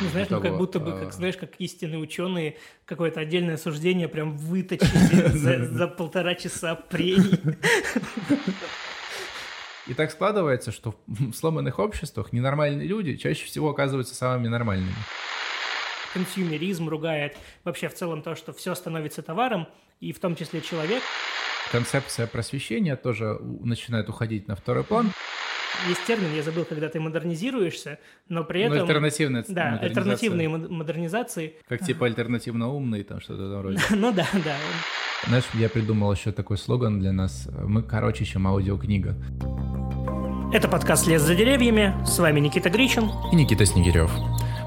Ну, знаешь, ну, как будто бы, как, а. знаешь, как истинные ученые, какое-то отдельное суждение прям выточили за полтора часа прений. И так складывается, что в сломанных обществах ненормальные люди чаще всего оказываются самыми нормальными. Консюмеризм ругает вообще в целом то, что все становится товаром, и в том числе человек. Концепция просвещения тоже начинает уходить на второй план. Есть термин, я забыл, когда ты модернизируешься, но при ну, этом... Ну, альтернативная Да, альтернативные модернизации. Как типа альтернативно умный, там что-то там вроде. Ну да, да. Знаешь, я придумал еще такой слоган для нас. Мы короче, чем аудиокнига. Это подкаст «Лес за деревьями». С вами Никита Гричин. И Никита Снегирев.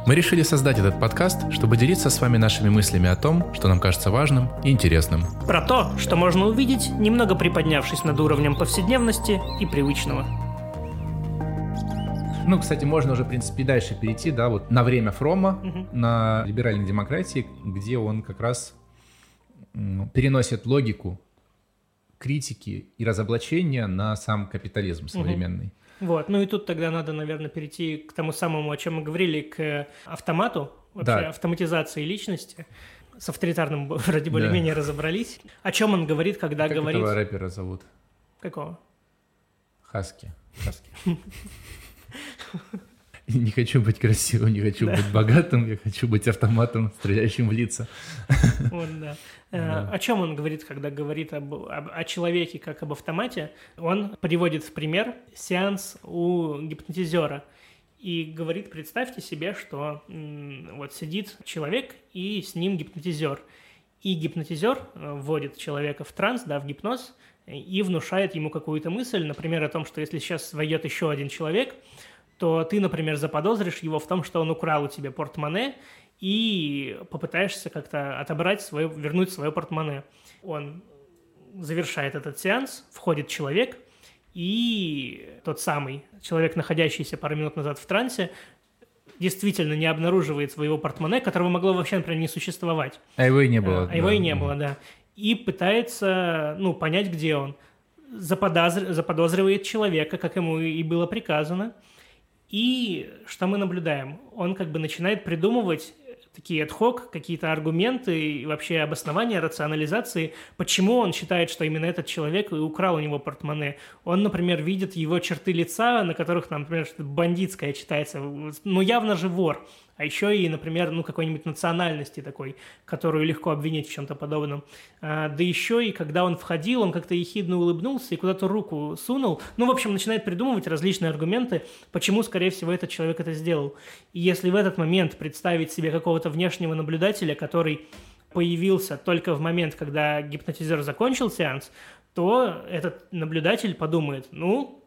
Мы решили создать этот подкаст, чтобы делиться с вами нашими мыслями о том, что нам кажется важным и интересным. Про то, что можно увидеть, немного приподнявшись над уровнем повседневности и привычного. Ну, кстати, можно уже, в принципе, дальше перейти, да, вот на время Фрома, угу. на либеральной демократии, где он как раз переносит логику критики и разоблачения на сам капитализм современный. Угу. Вот, ну и тут тогда надо, наверное, перейти к тому самому, о чем мы говорили, к автомату, вообще да. автоматизации личности. С авторитарным вроде более-менее да. разобрались. О чем он говорит, когда как говорит... Какого рэпера зовут? Какого? Хаски. Хаски. Не хочу быть красивым, не хочу да. быть богатым, я хочу быть автоматом, стреляющим в лица. Вот, да. Да. О чем он говорит, когда говорит об, об, о человеке как об автомате? Он приводит в пример сеанс у гипнотизера и говорит, представьте себе, что вот сидит человек и с ним гипнотизер. И гипнотизер э, вводит человека в транс, да, в гипноз, и внушает ему какую-то мысль, например, о том, что если сейчас войдет еще один человек, то ты, например, заподозришь его в том, что он украл у тебя портмоне, и попытаешься как-то отобрать свое, вернуть свое портмоне. Он завершает этот сеанс, входит человек, и тот самый человек, находящийся пару минут назад в трансе, действительно не обнаруживает своего портмоне, которого могло вообще, например, не существовать. А его и не было. А, его и не было, да. И пытается, ну, понять, где он. Заподозр... Заподозривает человека, как ему и было приказано. И что мы наблюдаем? Он как бы начинает придумывать такие ad какие-то аргументы и вообще обоснования, рационализации, почему он считает, что именно этот человек украл у него портмоне. Он, например, видит его черты лица, на которых, например, что бандитское читается, ну явно же вор а еще и, например, ну, какой-нибудь национальности такой, которую легко обвинить в чем-то подобном. А, да еще и когда он входил, он как-то ехидно улыбнулся и куда-то руку сунул. Ну, в общем, начинает придумывать различные аргументы, почему, скорее всего, этот человек это сделал. И если в этот момент представить себе какого-то внешнего наблюдателя, который появился только в момент, когда гипнотизер закончил сеанс, то этот наблюдатель подумает, ну,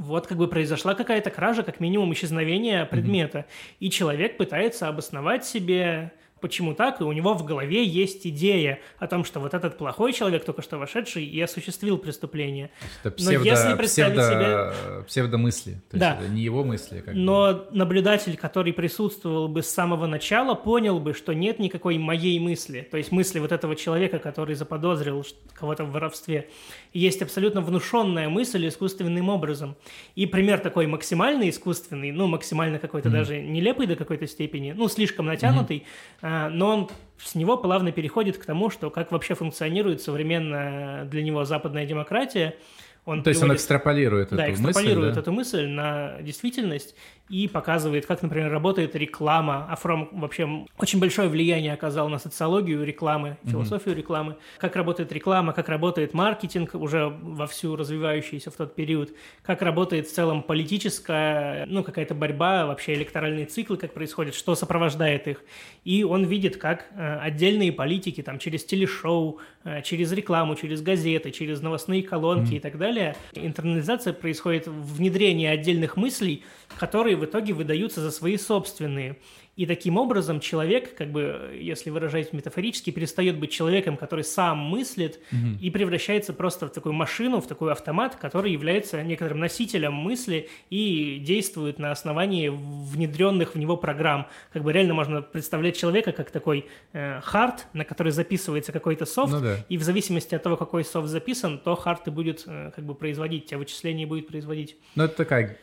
вот как бы произошла какая-то кража, как минимум исчезновение предмета, mm-hmm. и человек пытается обосновать себе почему так, и у него в голове есть идея о том, что вот этот плохой человек, только что вошедший, и осуществил преступление. Это псевдо, Но если представить псевдо, себе... Псевдомысли, то да. есть это не его мысли. Как Но бы. наблюдатель, который присутствовал бы с самого начала, понял бы, что нет никакой моей мысли, то есть мысли вот этого человека, который заподозрил кого-то в воровстве. Есть абсолютно внушенная мысль искусственным образом. И пример такой максимально искусственный, ну, максимально какой-то mm-hmm. даже нелепый до какой-то степени, ну, слишком натянутый, mm-hmm а, но он с него плавно переходит к тому, что как вообще функционирует современная для него западная демократия. Он То есть он экстраполирует да, эту экстраполирует мысль, да? эту мысль на действительность и показывает, как, например, работает реклама. Афром вообще очень большое влияние оказал на социологию рекламы, философию mm-hmm. рекламы. Как работает реклама, как работает маркетинг, уже вовсю развивающийся в тот период. Как работает в целом политическая, ну, какая-то борьба, вообще электоральные циклы, как происходит, что сопровождает их. И он видит, как э, отдельные политики там через телешоу, э, через рекламу, через газеты, через новостные колонки mm-hmm. и так далее. Интернализация происходит внедрение отдельных мыслей, которые в итоге выдаются за свои собственные. И таким образом человек, как бы, если выражать метафорически, перестает быть человеком, который сам мыслит, угу. и превращается просто в такую машину, в такой автомат, который является некоторым носителем мысли и действует на основании внедренных в него программ. Как бы реально можно представлять человека как такой э, hard, на который записывается какой-то софт, ну, да. и в зависимости от того, какой софт записан, то hard и будет э, как бы производить, тебя вычисление будет производить. Ну, это такая,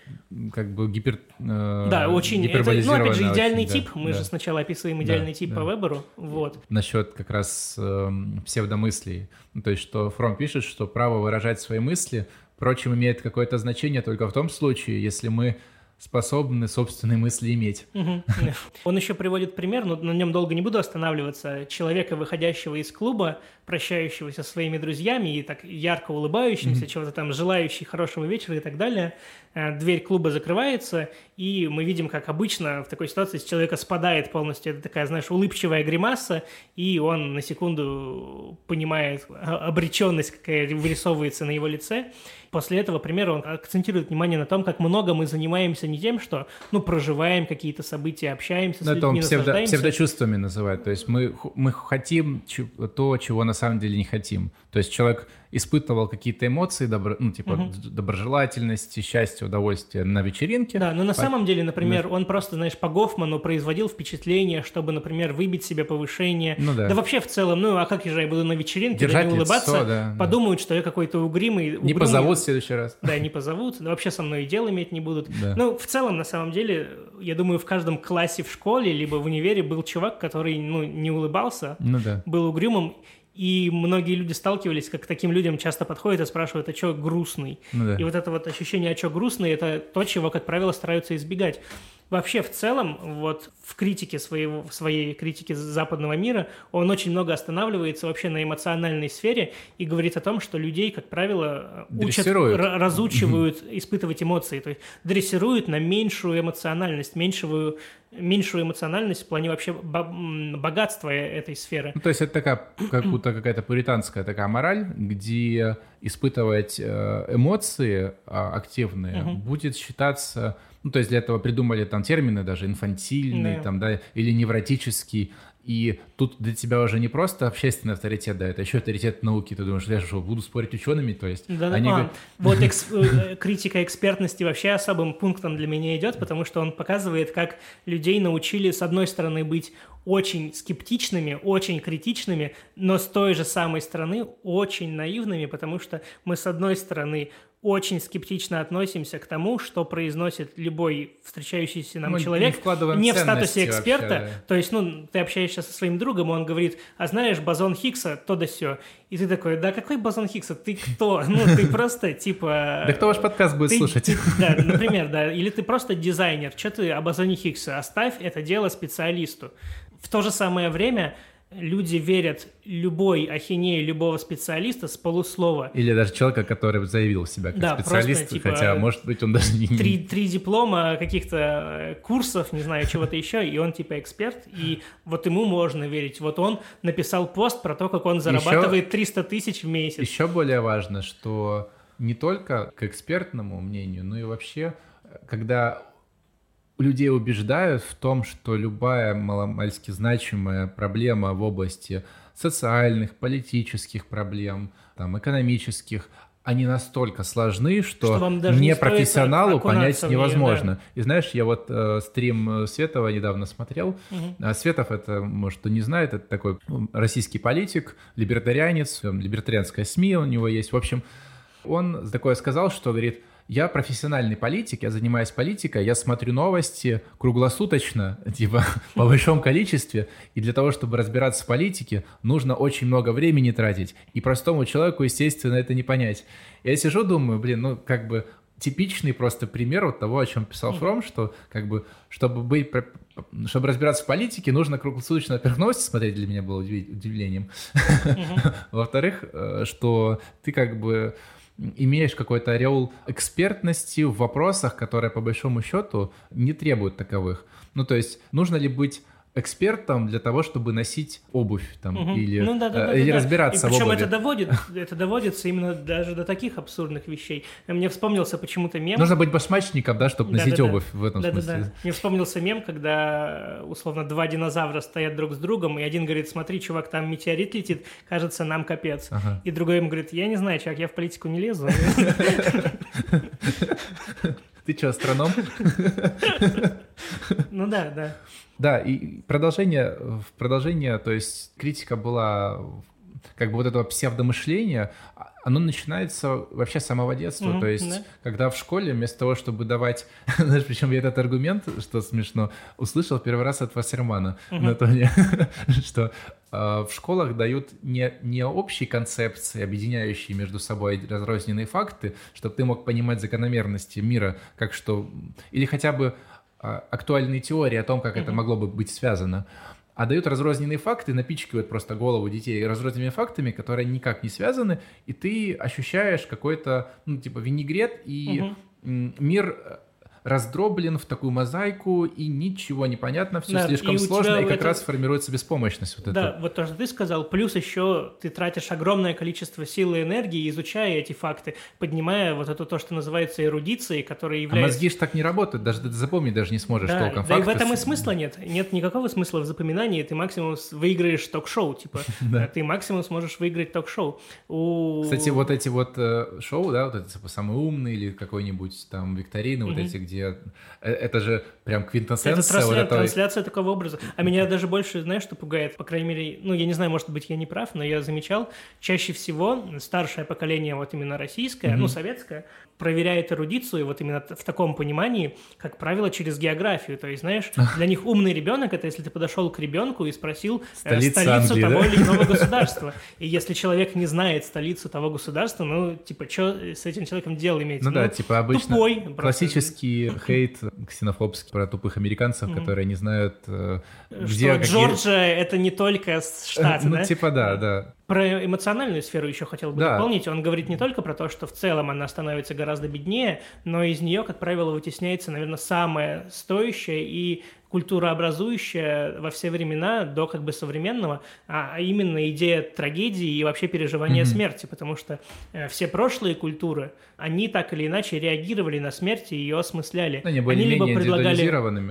как бы, гипер... Э, да, очень... Это, ну, опять же, идеальный очень, тип. Мы да. же сначала описываем идеальный да, тип да. по Веберу. Вот. Насчет как раз э, псевдомыслей. Ну, то есть, что Фромм пишет, что право выражать свои мысли, впрочем, имеет какое-то значение только в том случае, если мы способны собственные мысли иметь. Он еще приводит пример, но на нем долго не буду останавливаться, человека, выходящего из клуба, прощающегося со своими друзьями и так ярко улыбающимся, чего-то там желающий хорошего вечера и так далее. Дверь клуба закрывается, и мы видим, как обычно в такой ситуации с человека спадает полностью это такая, знаешь, улыбчивая гримаса, и он на секунду понимает обреченность, какая вырисовывается на его лице. После этого примера он акцентирует внимание на том, как много мы занимаемся не тем, что, ну, проживаем какие-то события, общаемся Но с людьми, это он псевдо, псевдочувствами называет. То есть мы, мы хотим то, чего на самом деле не хотим. То есть человек испытывал какие-то эмоции, добро, ну, типа Мгм. доброжелательности, счастья, удовольствия на вечеринке. Да, но на По- самом деле, например, он просто, знаешь, по Гофману производил впечатление, чтобы, например, выбить себе повышение. Ну да. Да вообще в целом, ну а как же я буду на вечеринке, да Держать не лицо, улыбаться, да, да. подумают, что я какой-то угрюмый. Не угрюмый. позовут в следующий раз. Да, не позовут, да вообще со мной и дел иметь не будут. Да. Ну, в целом, на самом деле, я думаю, в каждом классе в школе, либо в универе был чувак, который, ну, не улыбался, Ну да. был угрюмым, и многие люди сталкивались, как к таким людям часто подходят и спрашивают, а что грустный? Ну да. И вот это вот ощущение, а что грустный, это то, чего, как правило, стараются избегать. Вообще, в целом, вот в критике своего, в своей критике западного мира, он очень много останавливается вообще на эмоциональной сфере и говорит о том, что людей, как правило, учат, Дрессируют. ра- разучивают испытывать эмоции, то есть дрессируют на меньшую эмоциональность, меньшую, меньшую эмоциональность в плане вообще богатства э- этой сферы. Ну, то есть это такая, как будто какая-то пуританская такая мораль, где испытывать э, эмоции а, активные Мгм. будет считаться... Ну, то есть для этого придумали там термины даже инфантильный, Да. там, да, или невротический. И тут для тебя уже не просто общественный авторитет, да, это еще авторитет науки. Ты думаешь, я что, буду спорить учеными, то есть? Да, Они а, вот экс- э, критика экспертности вообще особым пунктом для меня идет, потому что он показывает, как людей научили, с одной стороны, быть очень скептичными, очень критичными, но с той же самой стороны очень наивными, потому что мы, с одной стороны, очень скептично относимся к тому, что произносит любой встречающийся нам Мы не человек, вкладываем не в статусе эксперта, вообще, да. то есть, ну, ты общаешься со своим другом, и он говорит, а знаешь, бозон Хиггса, то да сё. И ты такой, да какой бозон Хиггса? Ты кто? Ну, ты просто, типа... Да кто ваш подкаст будет слушать? да, например, да. Или ты просто дизайнер. Что ты о бозоне Хиггса? Оставь это дело специалисту. В то же самое время люди верят любой ахинеи любого специалиста с полуслова. Или даже человека, который заявил себя как Да, просто, специалист, типа, хотя, может быть, он даже не... Три, три диплома каких-то э, курсов, не знаю, чего-то еще, и он типа эксперт, и вот ему можно верить. Вот он написал пост про то, как он зарабатывает 300 тысяч в месяц. Еще более важно, что не только к экспертному мнению, но и вообще, когда людей убеждают в том, что любая маломальски значимая проблема в области социальных, политических проблем, там, экономических, они настолько сложны, что, Что вам даже не профессионалу понять в неё, невозможно. И знаешь, я вот э, стрим э, Светова недавно смотрел. А Светов, это, может, кто не знает, это такой м, российский политик, либертарианец, там, либертарианская СМИ у него есть. В общем, он такое сказал, что говорит, я профессиональный политик, я занимаюсь политикой, я смотрю новости круглосуточно, типа по большом количестве, и для того, чтобы разбираться в политике, нужно очень много времени тратить, и простому человеку, естественно, это не понять. Я сижу, думаю, блин, ну как бы типичный просто пример вот того, о чем писал Фром, что как бы, чтобы быть, чтобы разбираться в политике, нужно круглосуточно, во-первых, новости смотреть, для меня было удив- удивлением. Во-вторых, э, что ты как бы имеешь какой-то ореол экспертности в вопросах, которые по большому счету не требуют таковых. Ну, то есть, нужно ли быть экспертом для того, чтобы носить обувь там Мгм. или, Ну да, да, э, да, или да, да. разбираться И в причем обуви. это доводит, это доводится именно даже до таких абсурдных вещей. Мне вспомнился почему-то мем. Нужно быть башмачником, да, чтобы носить Да-да-да. обувь в этом Да-да-да. смысле. Мне вспомнился мем, когда, условно, два динозавра стоят друг с другом, и один говорит, смотри, чувак, там метеорит летит, кажется, нам капец. Ага. И другой ему говорит, я не знаю, чувак, я в политику не лезу. Ты что, астроном? Ну да, да. Да, и продолжение, в продолжение, то есть критика была как бы вот этого псевдомышления, оно начинается вообще с самого детства. Mm-hmm, То есть, да. когда в школе вместо того, чтобы давать... Знаешь, причем я этот аргумент, что смешно, услышал первый раз от Вассермана mm-hmm. на тоне, что э, в школах дают не, не общие концепции, объединяющие между собой разрозненные факты, чтобы ты мог понимать закономерности мира, как что... Или хотя бы актуальные теории о том, как mm-hmm. это могло бы быть связано а дают разрозненные факты, напичкают просто голову детей разрозненными фактами, которые никак не связаны, и ты ощущаешь какой-то, ну, типа, винегрет, и угу. мир раздроблен в такую мозаику, и ничего не понятно, все да, слишком и сложно, и как это... раз формируется беспомощность. Вот да, это. вот то, что ты сказал, плюс еще ты тратишь огромное количество силы и энергии, изучая эти факты, поднимая вот это то, что называется эрудицией, которая является... А мозги же так не работают, даже ты запомнить даже не сможешь да, толком. Да факты... и в этом и смысла нет. Нет никакого смысла в запоминании, ты максимум выиграешь ток-шоу, типа, ты максимум сможешь выиграть ток-шоу. Кстати, вот эти вот э, шоу, да, вот это типа самый умный или какой-нибудь там викторины, вот эти, где где... Э, это же прям квинтэссенция. Это трансля... вот этого... трансляция такого образа. А меня даже больше, знаешь, что пугает? По крайней мере, ну, я не знаю, может быть, я не прав, но я замечал, чаще всего старшее поколение, вот именно российское, mm-hmm. ну, советское, проверяет эрудицию вот именно в таком понимании, как правило, через географию. То есть, знаешь, для них умный ребенок это если ты подошел к ребенку и спросил э, столицу Англии, того да? или иного государства. И если человек не знает столицу того государства, ну, типа, что с этим человеком дело иметь? Ну, ну да, типа обычно тупой, классический хейт ксенофобский про тупых американцев, которые не знают, э, где... Что Джорджия — это не только штат, Ну, типа, да, да. Про эмоциональную сферу еще хотел бы да. дополнить. Он говорит не только про то, что в целом она становится гораздо беднее, но из нее, как правило, вытесняется, наверное, самое стоящее и культурообразующая во все времена до как бы современного, а, а именно идея трагедии и вообще переживания mm-hmm. смерти, потому что э, все прошлые культуры, они так или иначе реагировали на смерть и ее осмысляли. Они были они либо предлагали,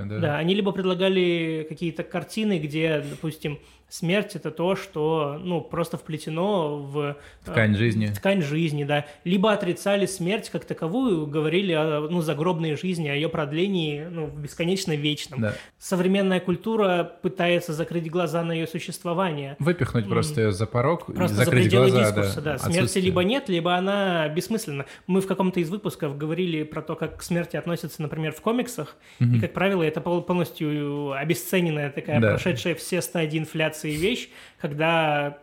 да. да, они либо предлагали какие-то картины, где, допустим, Смерть это то, что ну, просто вплетено в ткань э, жизни. ткань жизни, да. Либо отрицали смерть как таковую, говорили о ну, загробной жизни, о ее продлении ну, в бесконечно вечном. Да. Современная культура пытается закрыть глаза на ее существование. Выпихнуть просто ее за порог просто и закрыть за глаза. Дискурса, да. да. Смерти либо нет, либо она бессмысленна. Мы в каком-то из выпусков говорили про то, как к смерти относятся, например, в комиксах, mm-hmm. и, как правило, это полностью обесцененная такая, да. прошедшая все стадии инфляции и вещь, когда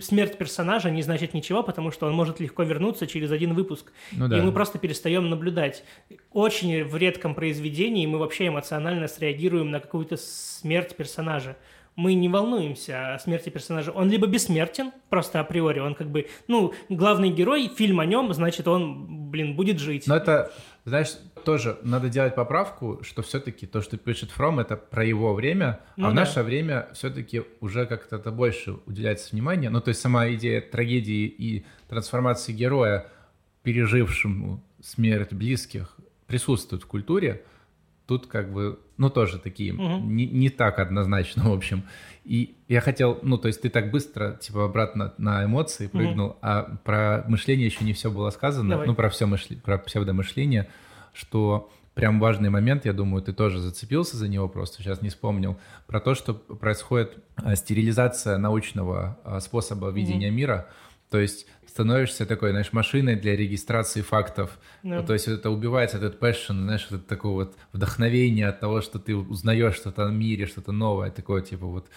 смерть персонажа не значит ничего, потому что он может легко вернуться через один выпуск. Ну, да. И мы просто перестаем наблюдать. Очень в редком произведении мы вообще эмоционально среагируем на какую-то смерть персонажа. Мы не волнуемся о смерти персонажа. Он либо бессмертен, просто априори, он как бы, ну, главный герой, фильм о нем, значит, он, блин, будет жить. Но это, знаешь, тоже надо делать поправку, что все-таки то, что пишет Фром, это про его время, ну, а в да. наше время все-таки уже как-то это больше уделяется внимание. Ну, то есть сама идея трагедии и трансформации героя, пережившему смерть близких, присутствует в культуре. Тут как бы, ну, тоже такие, угу. не, не так однозначно, в общем. И я хотел, ну, то есть ты так быстро, типа, обратно на эмоции прыгнул, угу. а про мышление еще не все было сказано, Давай. ну, про все мышление, про псевдомышление. мышление что прям важный момент, я думаю, ты тоже зацепился за него, просто сейчас не вспомнил, про то, что происходит а, стерилизация научного а, способа видения mm-hmm. мира, то есть становишься такой, знаешь, машиной для регистрации фактов. No. Ну, то есть это убивается этот passion, знаешь, это такое вот вдохновение от того, что ты узнаешь что-то о мире, что-то новое, такое типа вот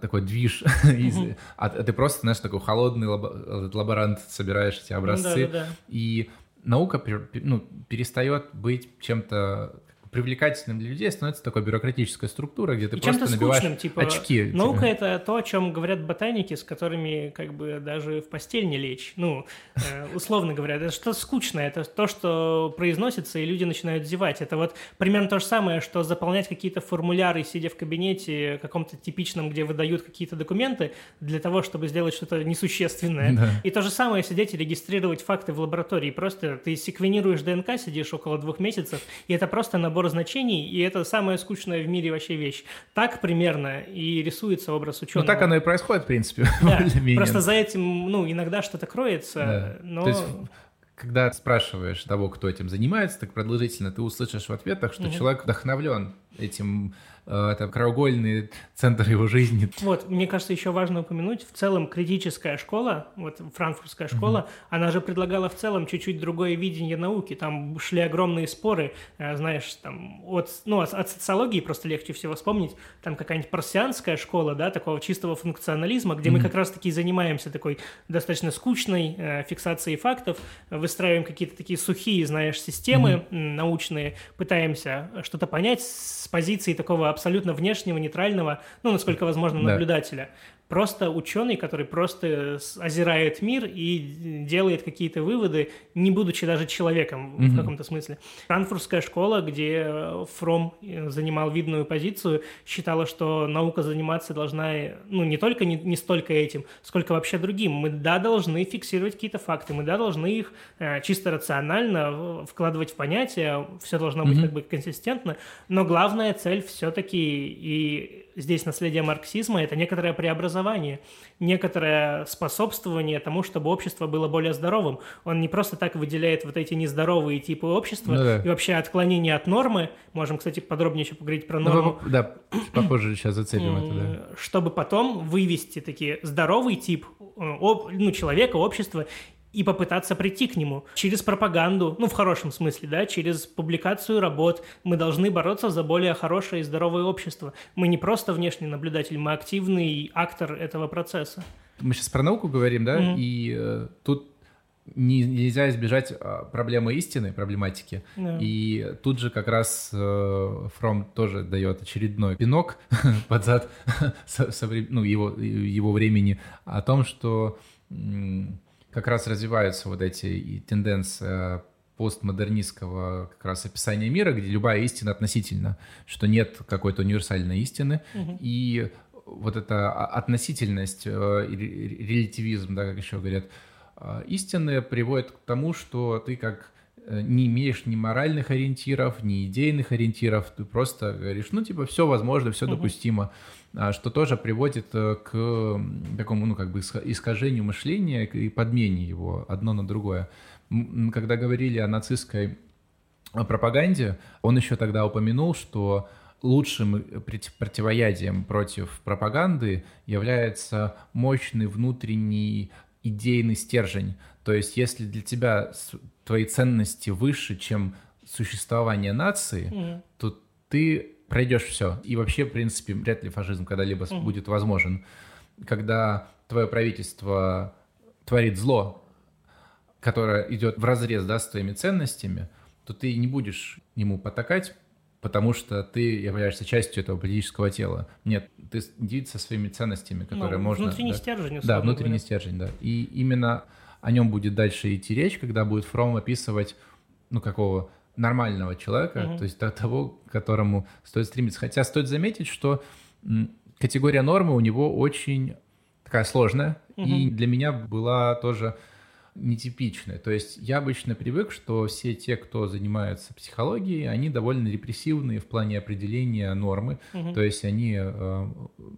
такой движ. Mm-hmm. а, ты просто, знаешь, такой холодный лабо- лаборант, собираешь эти образцы. Да, да, да. И наука ну, перестает быть чем-то привлекательным для людей становится такой бюрократическая структура, где ты и просто набиваешь скучным, типа, очки. Наука — это то, о чем говорят ботаники, с которыми как бы даже в постель не лечь. Ну, э, условно говоря, это что скучное, это то, что произносится, и люди начинают зевать. Это вот примерно то же самое, что заполнять какие-то формуляры, сидя в кабинете каком-то типичном, где выдают какие-то документы для того, чтобы сделать что-то несущественное. Да. И то же самое сидеть и регистрировать факты в лаборатории. Просто ты секвенируешь ДНК, сидишь около двух месяцев, и это просто набор набор значений, и это самая скучная в мире вообще вещь. Так примерно и рисуется образ ученого. Ну, так оно и происходит, в принципе. Да, просто за этим, ну, иногда что-то кроется, да. но... То есть когда спрашиваешь того, кто этим занимается, так продолжительно, ты услышишь в ответах, что угу. человек вдохновлен этим э, это краеугольный центр его жизни. Вот, мне кажется, еще важно упомянуть, в целом критическая школа, вот франкфуртская школа, угу. она же предлагала в целом чуть-чуть другое видение науки, там шли огромные споры, э, знаешь, там от, ну, от, от социологии просто легче всего вспомнить, там какая-нибудь парсианская школа, да, такого чистого функционализма, где угу. мы как раз-таки занимаемся такой достаточно скучной э, фиксацией фактов, выстраиваем какие-то такие сухие, знаешь, системы угу. научные, пытаемся что-то понять с позиции такого абсолютно внешнего, нейтрального, ну, насколько возможно, наблюдателя. Просто ученый, который просто озирает мир и делает какие-то выводы, не будучи даже человеком mm-hmm. в каком-то смысле. Франкфуртская школа, где Фром занимал видную позицию, считала, что наука заниматься должна, ну, не только не, не столько этим, сколько вообще другим. Мы, да, должны фиксировать какие-то факты, мы, да, должны их э, чисто рационально вкладывать в понятия, все должно быть mm-hmm. как бы консистентно, но главная цель все-таки и здесь наследие марксизма – это некоторое преобразование, некоторое способствование тому, чтобы общество было более здоровым. Он не просто так выделяет вот эти нездоровые типы общества ну, да. и вообще отклонение от нормы. Можем, кстати, подробнее еще поговорить про ну, норму. Ну, да, попозже сейчас зацепим это, да. Чтобы потом вывести такие здоровый тип э, ну, человека, общества и попытаться прийти к нему через пропаганду, ну, в хорошем смысле, да, через публикацию работ. Мы должны бороться за более хорошее и здоровое общество. Мы не просто внешний наблюдатель, мы активный актор этого процесса. Мы сейчас про науку говорим, да, mm-hmm. и э, тут не, нельзя избежать а, проблемы истины, проблематики. Yeah. И тут же как раз э, Фром тоже дает очередной пинок под зад ну, его, его времени о том, что как раз развиваются вот эти тенденции постмодернистского как раз описания мира, где любая истина относительна, что нет какой-то универсальной истины, угу. и вот эта относительность, э, релятивизм, да, как еще говорят, э, истины приводит к тому, что ты как э, не имеешь ни моральных ориентиров, ни идейных ориентиров, ты просто говоришь, ну, типа, все возможно, все угу. допустимо. А, что тоже приводит э, к такому, ну, как бы искажению мышления и подмене его одно на другое. Когда говорили о нацистской пропаганде, он еще тогда упомянул, что лучшим противоядием против пропаганды является мощный внутренний идейный стержень. То есть, если для тебя твои ценности выше, чем существование нации, mm. то ты пройдешь все. И вообще, в принципе, вряд ли фашизм когда-либо mm будет возможен. Когда твое правительство творит зло, которое идет в разрез да, с твоими ценностями, то ты не будешь ему потакать, потому что ты являешься частью этого политического тела. Нет, ты индивид со своими ценностями, которые ну, можно... Внутренний да, стержень. Да, внутренний говоря. стержень, да. И именно о нем будет дальше идти речь, когда будет Фром описывать, ну, какого нормального человека, угу. то есть того, к которому стоит стремиться. Хотя стоит заметить, что категория нормы у него очень такая сложная, угу. и для меня была тоже нетипичная. То есть я обычно привык, что все те, кто занимается психологией, они довольно репрессивные в плане определения нормы, угу. то есть они э,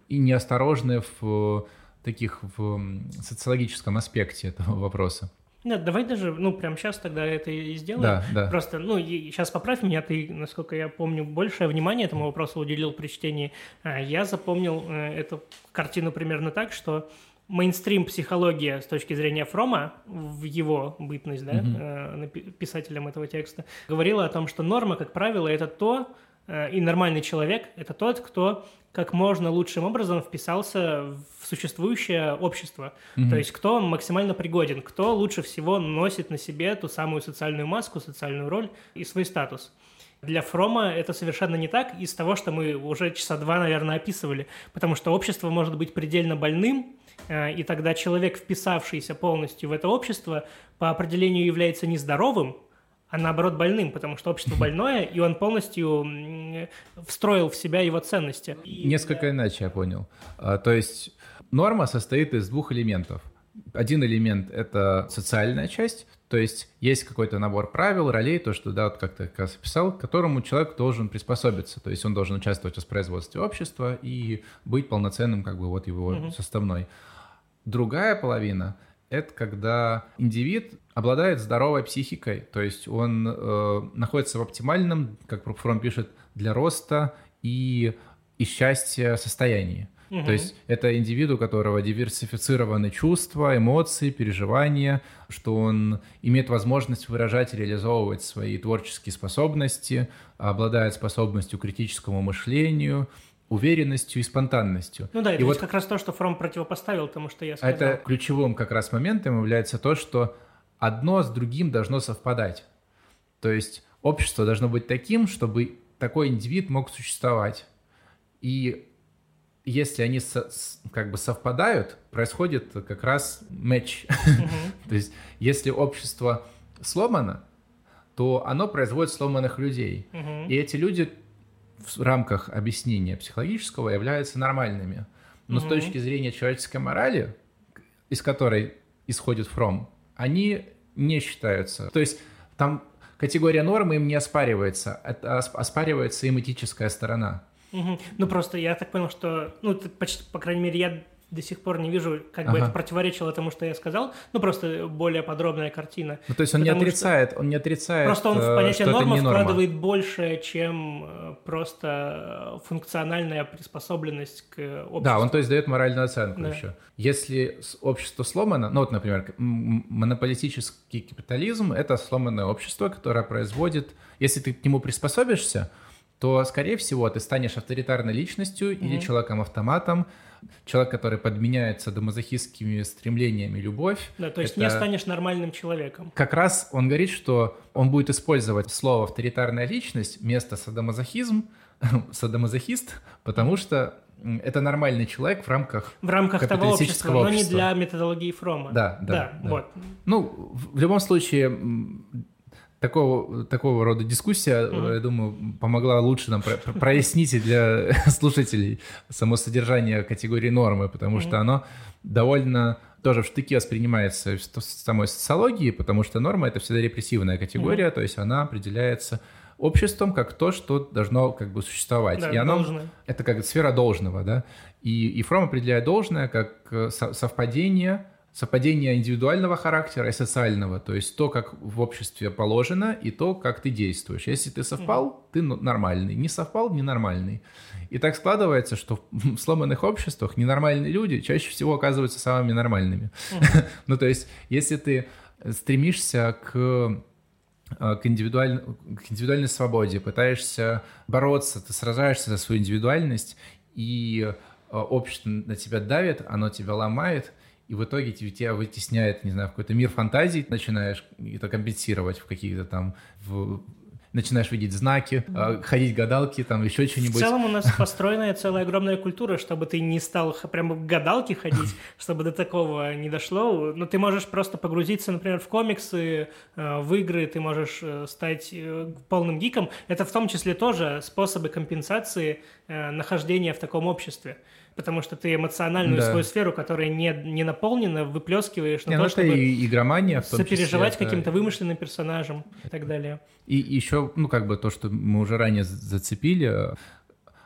и неосторожны в таких в социологическом аспекте этого вопроса. Нет, давай даже, ну, прямо сейчас тогда это и сделаем. Да, да. Просто, ну, и сейчас поправь меня, ты, насколько я помню, большее внимание этому вопросу уделил при чтении. А, я запомнил э, эту картину примерно так, что мейнстрим психология с точки зрения Фрома, в его бытность, да, mm-hmm. писателем этого текста, говорила о том, что норма, как правило, это то, и нормальный человек – это тот, кто как можно лучшим образом вписался в существующее общество. Mm-hmm. То есть кто максимально пригоден, кто лучше всего носит на себе ту самую социальную маску, социальную роль и свой статус. Для Фрома это совершенно не так из того, что мы уже часа два, наверное, описывали, потому что общество может быть предельно больным, э, и тогда человек, вписавшийся полностью в это общество, по определению является нездоровым, а наоборот больным, потому что общество больное, и он полностью встроил в себя его ценности. Несколько иначе я понял. А, то есть норма состоит из двух элементов. Один элемент — это социальная часть, то есть есть какой-то набор правил, ролей, то, что, да, вот как ты как раз описал, к которому человек должен приспособиться. То есть он должен участвовать в воспроизводстве общества и быть полноценным, как бы, вот его угу. составной. Другая половина — это когда индивид обладает здоровой психикой, то есть он э, находится в оптимальном, как Фром пишет, для роста и и счастья состоянии. Мгм. То есть это индивид, у которого диверсифицированы чувства, эмоции, переживания, что он имеет возможность выражать и реализовывать свои творческие способности, обладает способностью к критическому мышлению, уверенностью и спонтанностью. Ну да, это и вот как раз то, что Фром противопоставил тому, что я сказал. это ключевым как раз моментом является то, что одно с другим должно совпадать. То есть общество должно быть таким, чтобы такой индивид мог существовать. И если они со- как бы совпадают, происходит как раз матч. То есть если общество сломано, то оно производит сломанных людей. И эти люди в рамках объяснения психологического являются нормальными. Но с Мгм. точки зрения человеческой морали, из которой исходит Фром, они не считаются. То есть там категория нормы им не оспаривается, это ос- оспаривается им этическая сторона. Мгм. Ну просто я так понял, что, ну почти, по крайней мере, я до сих пор не вижу, как бы Ага. это противоречило тому, что я сказал. Ну просто более подробная картина. Ну, то есть он не Потому что- отрицает, он не отрицает, Просто он в э, понятие это норма вкладывает больше, чем э, просто э, функциональная приспособленность к обществу. Да, он то есть дает моральную оценку Да. еще. Если общество сломано, ну вот, например, монополистический капитализм – это сломанное общество, которое производит... Если ты к нему приспособишься, то, скорее всего, ты станешь авторитарной личностью или Мгм. человеком-автоматом, человек, который подменяется домазохистскими стремлениями любовь. Да, то есть Это- не станешь нормальным человеком. Как раз он говорит, что он будет использовать слово «авторитарная личность» вместо «садомазохизм», «садомазохист», потому что это нормальный человек в рамках В рамках того общества, но не общества. для методологии Фрома. Да, да, да. вот. Ну, в любом случае, такого, такого рода дискуссия, Мгм. я думаю, помогла лучше нам про- про- прояснить и для слушателей само содержание категории нормы, потому что оно довольно тоже в штыки воспринимается в самой социологии, потому что норма — это всегда репрессивная категория, то есть она определяется обществом как то, что должно как бы существовать. Да, и оно, должное. это как сфера должного, да. И, и Фром определяет должное как э, со- совпадение, совпадение индивидуального характера и социального, то есть то, как в обществе положено, и то, как ты действуешь. Если ты совпал, ты нормальный, не совпал, ненормальный. И так складывается, что в сломанных обществах ненормальные люди чаще всего оказываются самыми нормальными. Ну, то есть, если ты стремишься к э, к, индивидуаль- к индивидуальной свободе, пытаешься бороться, ты сражаешься за свою индивидуальность, и э, общество на тебя давит, оно тебя ломает, и в итоге тебя вытесняет, не знаю, в какой-то мир фантазий, начинаешь это компенсировать в каких-то там... В... Начинаешь видеть знаки, э, ходить гадалки, там еще В что-нибудь. целом у нас построенная целая огромная культура, чтобы ты не стал прямо к гадалке ходить, чтобы до такого не дошло. Но ты можешь просто погрузиться, например, в комиксы, э, в игры, ты можешь э, стать э, полным гиком. Это в том числе тоже способы компенсации нахождения в таком обществе. Потому что ты эмоциональную Да. свою сферу, которая не, не наполнена, выплескиваешь на Не, то, ну это чтобы и игромания в том числе, сопереживать это- каким-то вымышленным персонажем и так далее. И еще, ну, как бы то, что мы уже ранее зацепили,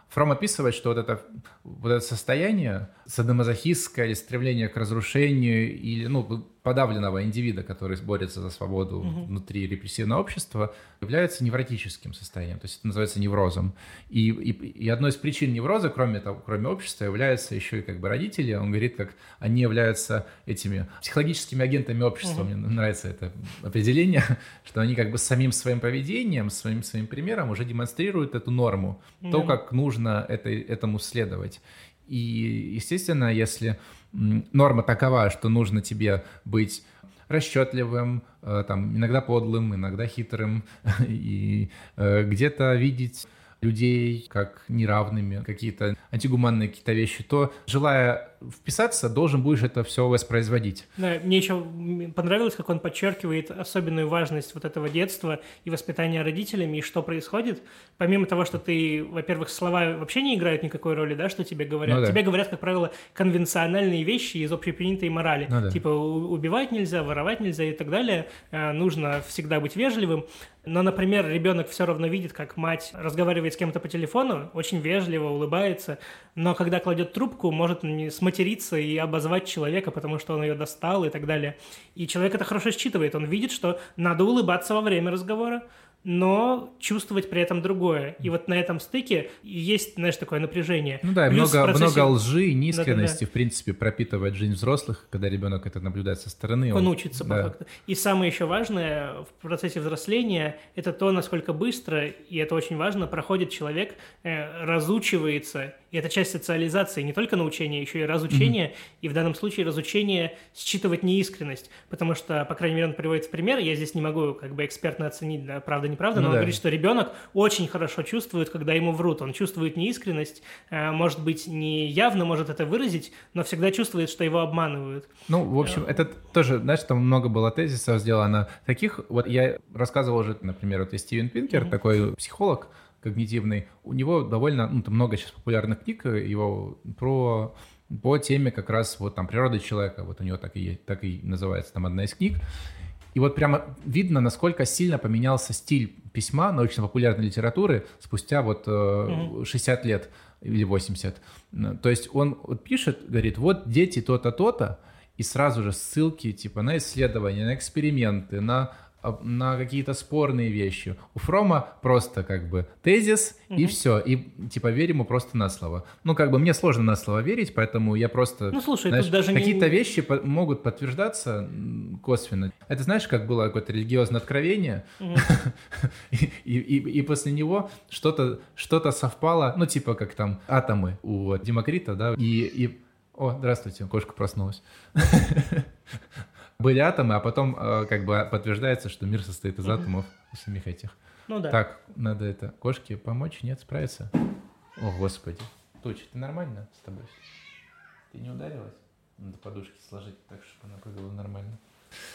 Фром описывает, что вот это, вот это состояние садомазохистское или стремление к разрушению или, ну, подавленного индивида, который борется за свободу внутри репрессивного общества, является невротическим состоянием, то есть это называется неврозом. И, и, и одной из причин невроза, кроме того, кроме общества, являются еще и как бы родители. Он говорит, как они являются этими психологическими агентами общества. Мне нравится это определение, что они как бы самим своим поведением, своим своим примером уже демонстрируют эту норму, то, Да. как нужно этой, этому следовать. И, естественно, если норма такова, что нужно тебе быть расчетливым, э, там, иногда подлым, иногда хитрым, и э, где-то видеть людей как неравными, какие-то антигуманные какие-то вещи, то, желая вписаться, должен будешь это все воспроизводить. Да, мне еще понравилось, как он подчеркивает особенную важность вот этого детства и воспитания родителями, и что происходит. Помимо того, что ты, во-первых, слова вообще не играют никакой роли, да, что тебе говорят. Ну да. Тебе говорят, как правило, конвенциональные вещи из общепринятой морали. Ну да. Типа убивать нельзя, воровать нельзя и так далее. Э, Нужно всегда быть вежливым. Но, например, ребенок все равно видит, как мать разговаривает с кем-то по телефону, очень вежливо улыбается, но когда кладет трубку, может сматериться и обозвать человека, потому что он ее достал и так далее. И человек это хорошо считывает. Он видит, что надо улыбаться во время разговора, но чувствовать при этом другое. И вот на этом стыке есть, знаешь, такое напряжение. Ну да, Плюс много, процессе- много лжи и неискренности, Да-да-да. в принципе, пропитывает жизнь взрослых, когда ребенок это наблюдает со стороны. Он учится, по да. факту. И самое еще важное в процессе взросления – это то, насколько быстро, и это очень важно, проходит человек, э, разучивается. И это часть социализации, не только научения, еще и разучения. И в данном случае разучение считывать неискренность. Потому что, по крайней мере, он приводит в пример, я здесь не могу как бы экспертно оценить, да, правда, неправда, Ну но он да. говорит, что ребенок очень хорошо чувствует, когда ему врут. Он чувствует неискренность, э, может быть, не явно может это выразить, но всегда чувствует, что его обманывают. Ну, в общем, это тоже, знаешь, там много было тезисов сделано таких. Вот я рассказывал уже, например, вот есть Стивен Пинкер, такой психолог когнитивный. У него довольно ну, там много сейчас популярных книг э, его про по теме как раз вот там природы человека. Вот у него так и так и называется там одна из книг. И вот прямо видно, насколько сильно поменялся стиль письма научно-популярной литературы спустя вот э, 60 лет или 80. Н- То есть он вот пишет, говорит, вот дети то-то, то-то, и сразу же ссылки типа на исследования, на эксперименты, на, на какие-то спорные вещи. У Фрома просто как бы тезис и все. И типа верим ему просто на слово. Ну как бы мне сложно на слово верить, поэтому я просто... Ну, слушай, знаешь, тут даже не- какие-то вещи по- могут подтверждаться косвенно. Это знаешь, как было какое-то религиозное откровение, и, и- и- и после него что-то что совпало, ну типа как там атомы у Демокрита, да, и, и... О, здравствуйте, кошка проснулась. Были атомы, а потом э, как бы подтверждается, что мир состоит из атомов самих этих. Ну да. Так, надо это, кошке помочь? Нет, справиться? О, господи. Туча, ты нормально с тобой? Ты не ударилась? Надо подушки сложить так, чтобы она прыгала нормально.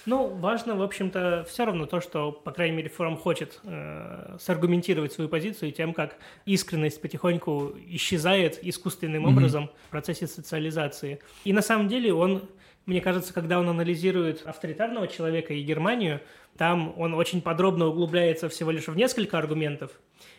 Ну, важно, в общем-то, все равно то, что, по крайней мере, форум хочет э, саргументировать свою позицию тем, как искренность потихоньку исчезает искусственным Мгм. образом в процессе социализации. И на самом деле он, мне кажется, когда он анализирует авторитарного человека и Германию, там он очень подробно углубляется всего лишь в несколько аргументов.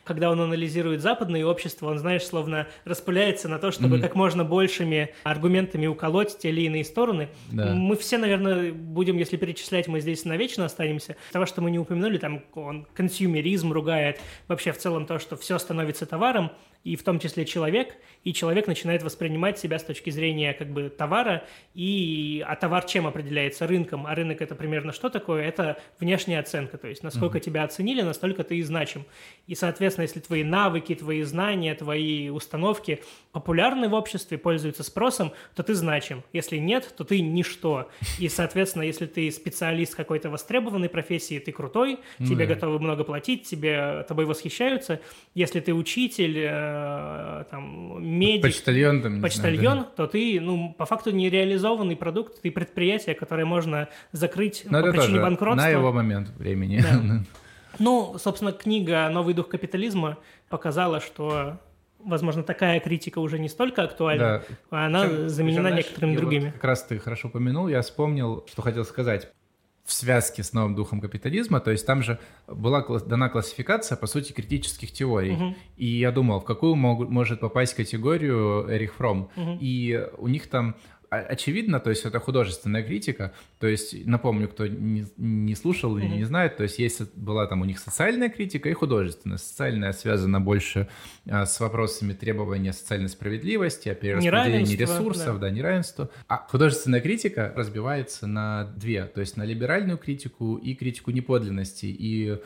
Когда он анализирует западное общество, он, знаешь, словно распыляется на то, чтобы Мгм. как можно большими аргументами уколоть те или иные стороны. Да. Мы все, наверное, будем, если перечислять, мы здесь навечно останемся. Того, что мы не упомянули, там он консюмеризм ругает, вообще в целом то, что все становится товаром, и в том числе человек, и человек начинает воспринимать себя с точки зрения как бы товара, и а товар чем определяется? Рынком. А рынок это примерно что такое? Это внешняя оценка, то есть насколько тебя оценили, настолько ты и значим. И, соответственно, если твои навыки, твои знания, твои установки популярны в обществе, пользуются спросом, то ты значим. Если нет, то ты ничто. И, соответственно, если ты специалист какой-то востребованной профессии, ты крутой, Ну тебе готовы много платить, тебе тобой восхищаются. Если ты учитель, э, там, медик, Почтальон там, не знаю, почтальон, да. то ты, ну, по факту нереализованный продукт, ты предприятие, которое можно закрыть Но по это причине тоже банкротства. на его момент времени. Да. Ну, собственно, книга «Новый дух капитализма» показала, что, возможно, такая критика уже не столько актуальна, Да. а она Причем- заменена причем, знаешь, некоторыми и вот другими. как раз ты хорошо упомянул, я вспомнил, что хотел сказать. В связке с новым духом капитализма, то есть там же была дана классификация, по сути, критических теорий. Мгм. И я думал, в какую могу- может попасть категорию Эрих Фром. Мгм. И у них там очевидно, то есть это художественная критика. То есть, напомню, кто не, не слушал или не знает, то есть есть была там у них социальная критика и художественная. Социальная связана больше а, с вопросами требования социальной справедливости, о перераспределении ресурсов, да. неравенства. А художественная критика разбивается на две, то есть на либеральную критику и критику неподлинности. И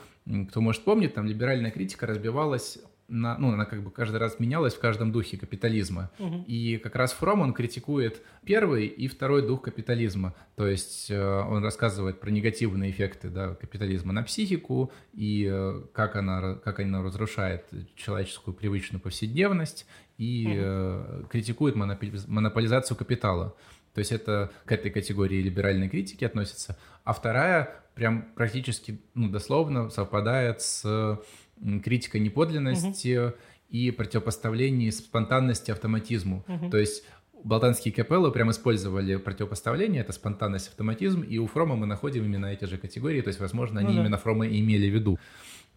кто может помнить, там либеральная критика разбивалась на, ну, она как бы каждый раз менялась в каждом духе капитализма. Мгм. И как раз Фром, он критикует первый и второй дух капитализма. То есть э, он рассказывает про негативные эффекты да, капитализма на психику и э, как, она, как она разрушает человеческую привычную повседневность и э, критикует монополи- монополизацию капитала. То есть это к этой категории либеральной критики относится. А вторая прям практически, ну, дословно совпадает с м, критикой неподлинности и противопоставлении спонтанности автоматизму. Мгм. То есть Балтанские капеллы прям использовали противопоставление, это спонтанность, автоматизм, и у Фрома мы находим именно эти же категории, то есть, возможно, Ну они да. именно Фрома и имели в виду.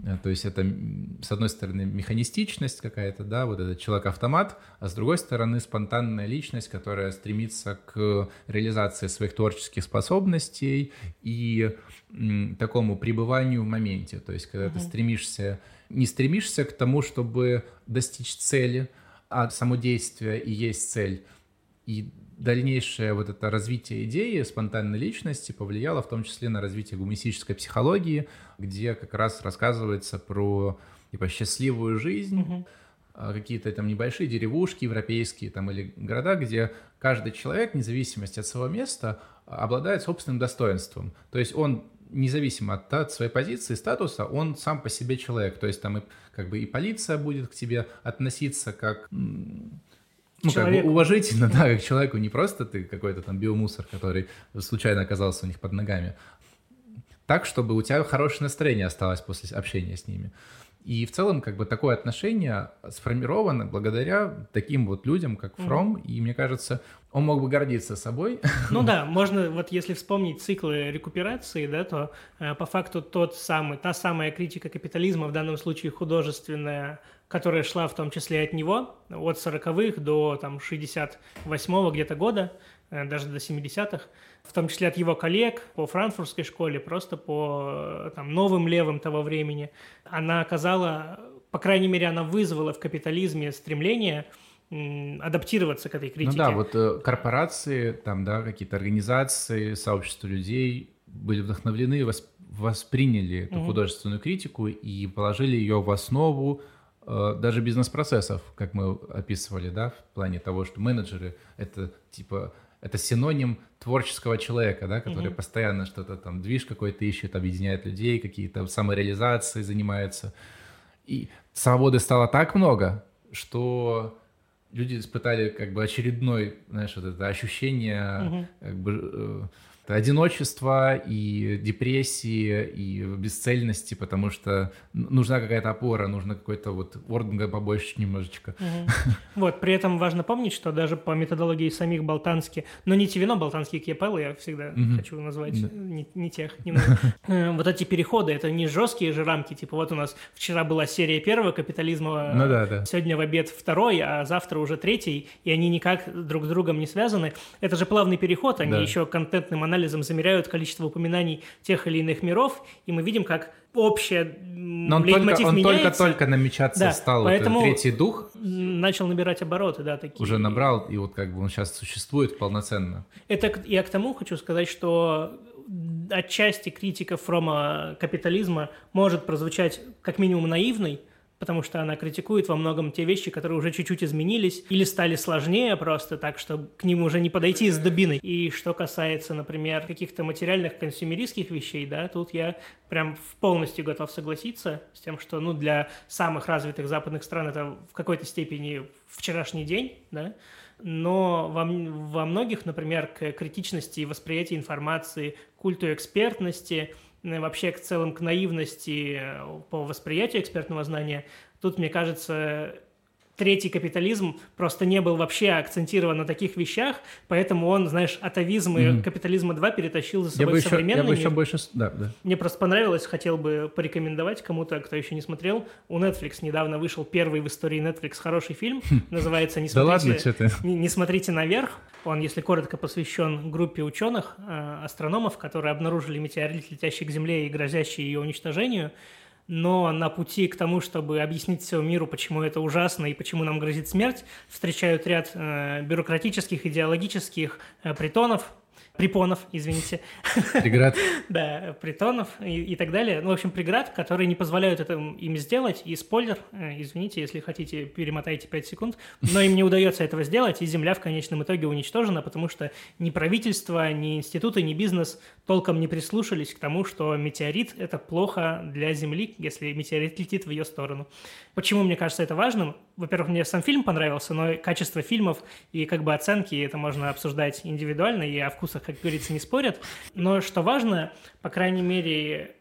Э, то есть это, с одной стороны, механистичность какая-то, да, вот этот человек-автомат, а с другой стороны, спонтанная личность, которая стремится к реализации своих творческих способностей и м, такому пребыванию в моменте. То есть когда uh-huh. ты стремишься, не стремишься к тому, чтобы достичь цели, а само действие и есть цель. И дальнейшее вот это развитие идеи спонтанной личности повлияло в том числе на развитие гуманистической психологии, где как раз рассказывается про типа счастливую жизнь, угу. какие-то там небольшие деревушки европейские там или города, где каждый человек, вне зависимости от своего места, обладает собственным достоинством. То есть он независимо от, от своей позиции, статуса, он сам по себе человек. То есть там и, как бы и полиция будет к тебе относиться как ну, как бы уважительно, да, как человеку, не просто ты какой-то там биомусор, который случайно оказался у них под ногами, так, чтобы у тебя хорошее настроение осталось после общения с ними. И в целом, как бы такое отношение сформировано благодаря таким вот людям, как Фром, mm-hmm. и мне кажется, он мог бы гордиться собой. Ну да, можно, вот если вспомнить циклы рекуперации, да, то э, по факту тот самый, та самая критика капитализма, в данном случае художественная, которая шла в том числе от него, от 40-х до там 68-го где-то года, даже до 70-х, в том числе от его коллег по франкфуртской школе, просто по там, новым левым того времени, она оказала, по крайней мере, она вызвала в капитализме стремление адаптироваться к этой критике. Ну да, вот э, корпорации, там, да, какие-то организации, сообщества людей были вдохновлены, восп восприняли эту угу. художественную критику и положили ее в основу э, даже бизнес-процессов, как мы описывали, да, в плане того, что менеджеры — это типа это синоним творческого человека, да, который угу. постоянно что-то там, движ какой-то ищет, объединяет людей, какие-то самореализации занимается. И свободы стало так много, что люди испытали как бы очередной, знаешь, вот это ощущение угу. как бы э, одиночества и депрессии и бесцельности, потому что нужна какая-то опора, нужно какой-то вот орденга побольше немножечко. Угу. Вот, при этом важно помнить, что даже по методологии самих Болтански, но не Тивино, Болтанский Кепел, я всегда угу. хочу назвать, да. не, не тех, немного. Э, вот эти переходы, это не жесткие же рамки, типа вот у нас вчера была серия первого капитализма, ну, да, да. сегодня в обед второй, а завтра уже третий, и они никак друг с другом не связаны. Это же плавный переход, они да. еще контентным анализом замеряют количество упоминаний тех или иных миров, и мы видим, как общее Но он только, он только-только намечаться да, стал, поэтому вот третий дух. Начал набирать обороты, да, такие. Уже набрал, и вот как бы он сейчас существует полноценно. Это я к тому хочу сказать, что отчасти критика Фрома капитализма может прозвучать как минимум наивной, потому что она критикует во многом те вещи, которые уже чуть-чуть изменились или стали сложнее просто так, что к ним уже не подойти с дубиной. И что касается, например, каких-то материальных консюмеристских вещей, да, тут я прям полностью готов согласиться с тем, что, ну, для самых развитых западных стран это в какой-то степени вчерашний день, да, но во, во многих, например, к критичности и восприятию информации, культу экспертности – вообще к целом к наивности э, по восприятию экспертного знания, тут, мне кажется, третий капитализм просто не был вообще акцентирован на таких вещах, поэтому он, знаешь, атовизм и mm-hmm. капитализма 2 перетащил за собой я бы современный еще, я бы еще больше... Да, да. Мне просто понравилось, хотел бы порекомендовать кому-то, кто еще не смотрел. У Netflix недавно вышел первый в истории Netflix хороший фильм, хм. называется «Не смотрите, не, не смотрите наверх». Он, если коротко, посвящен группе ученых, э, астрономов, которые обнаружили метеорит, летящий к Земле и грозящий ее уничтожению – но на пути к тому, чтобы объяснить всему миру, почему это ужасно и почему нам грозит смерть, встречают ряд э, бюрократических, идеологических э, притонов, препонов, извините. Преград. да, притонов и, и так далее. Ну, в общем, преград, которые не позволяют это им сделать. И спойлер, э, извините, если хотите, перемотайте 5 секунд, но им не удается этого сделать, и Земля в конечном итоге уничтожена, потому что ни правительство, ни институты, ни бизнес толком не прислушались к тому, что метеорит – это плохо для Земли, если метеорит летит в ее сторону. Почему мне кажется это важным? Во-первых, мне сам фильм понравился, но качество фильмов и как бы оценки это можно обсуждать индивидуально, и о вкусах, как говорится, не спорят. Но что важно, по крайней мере,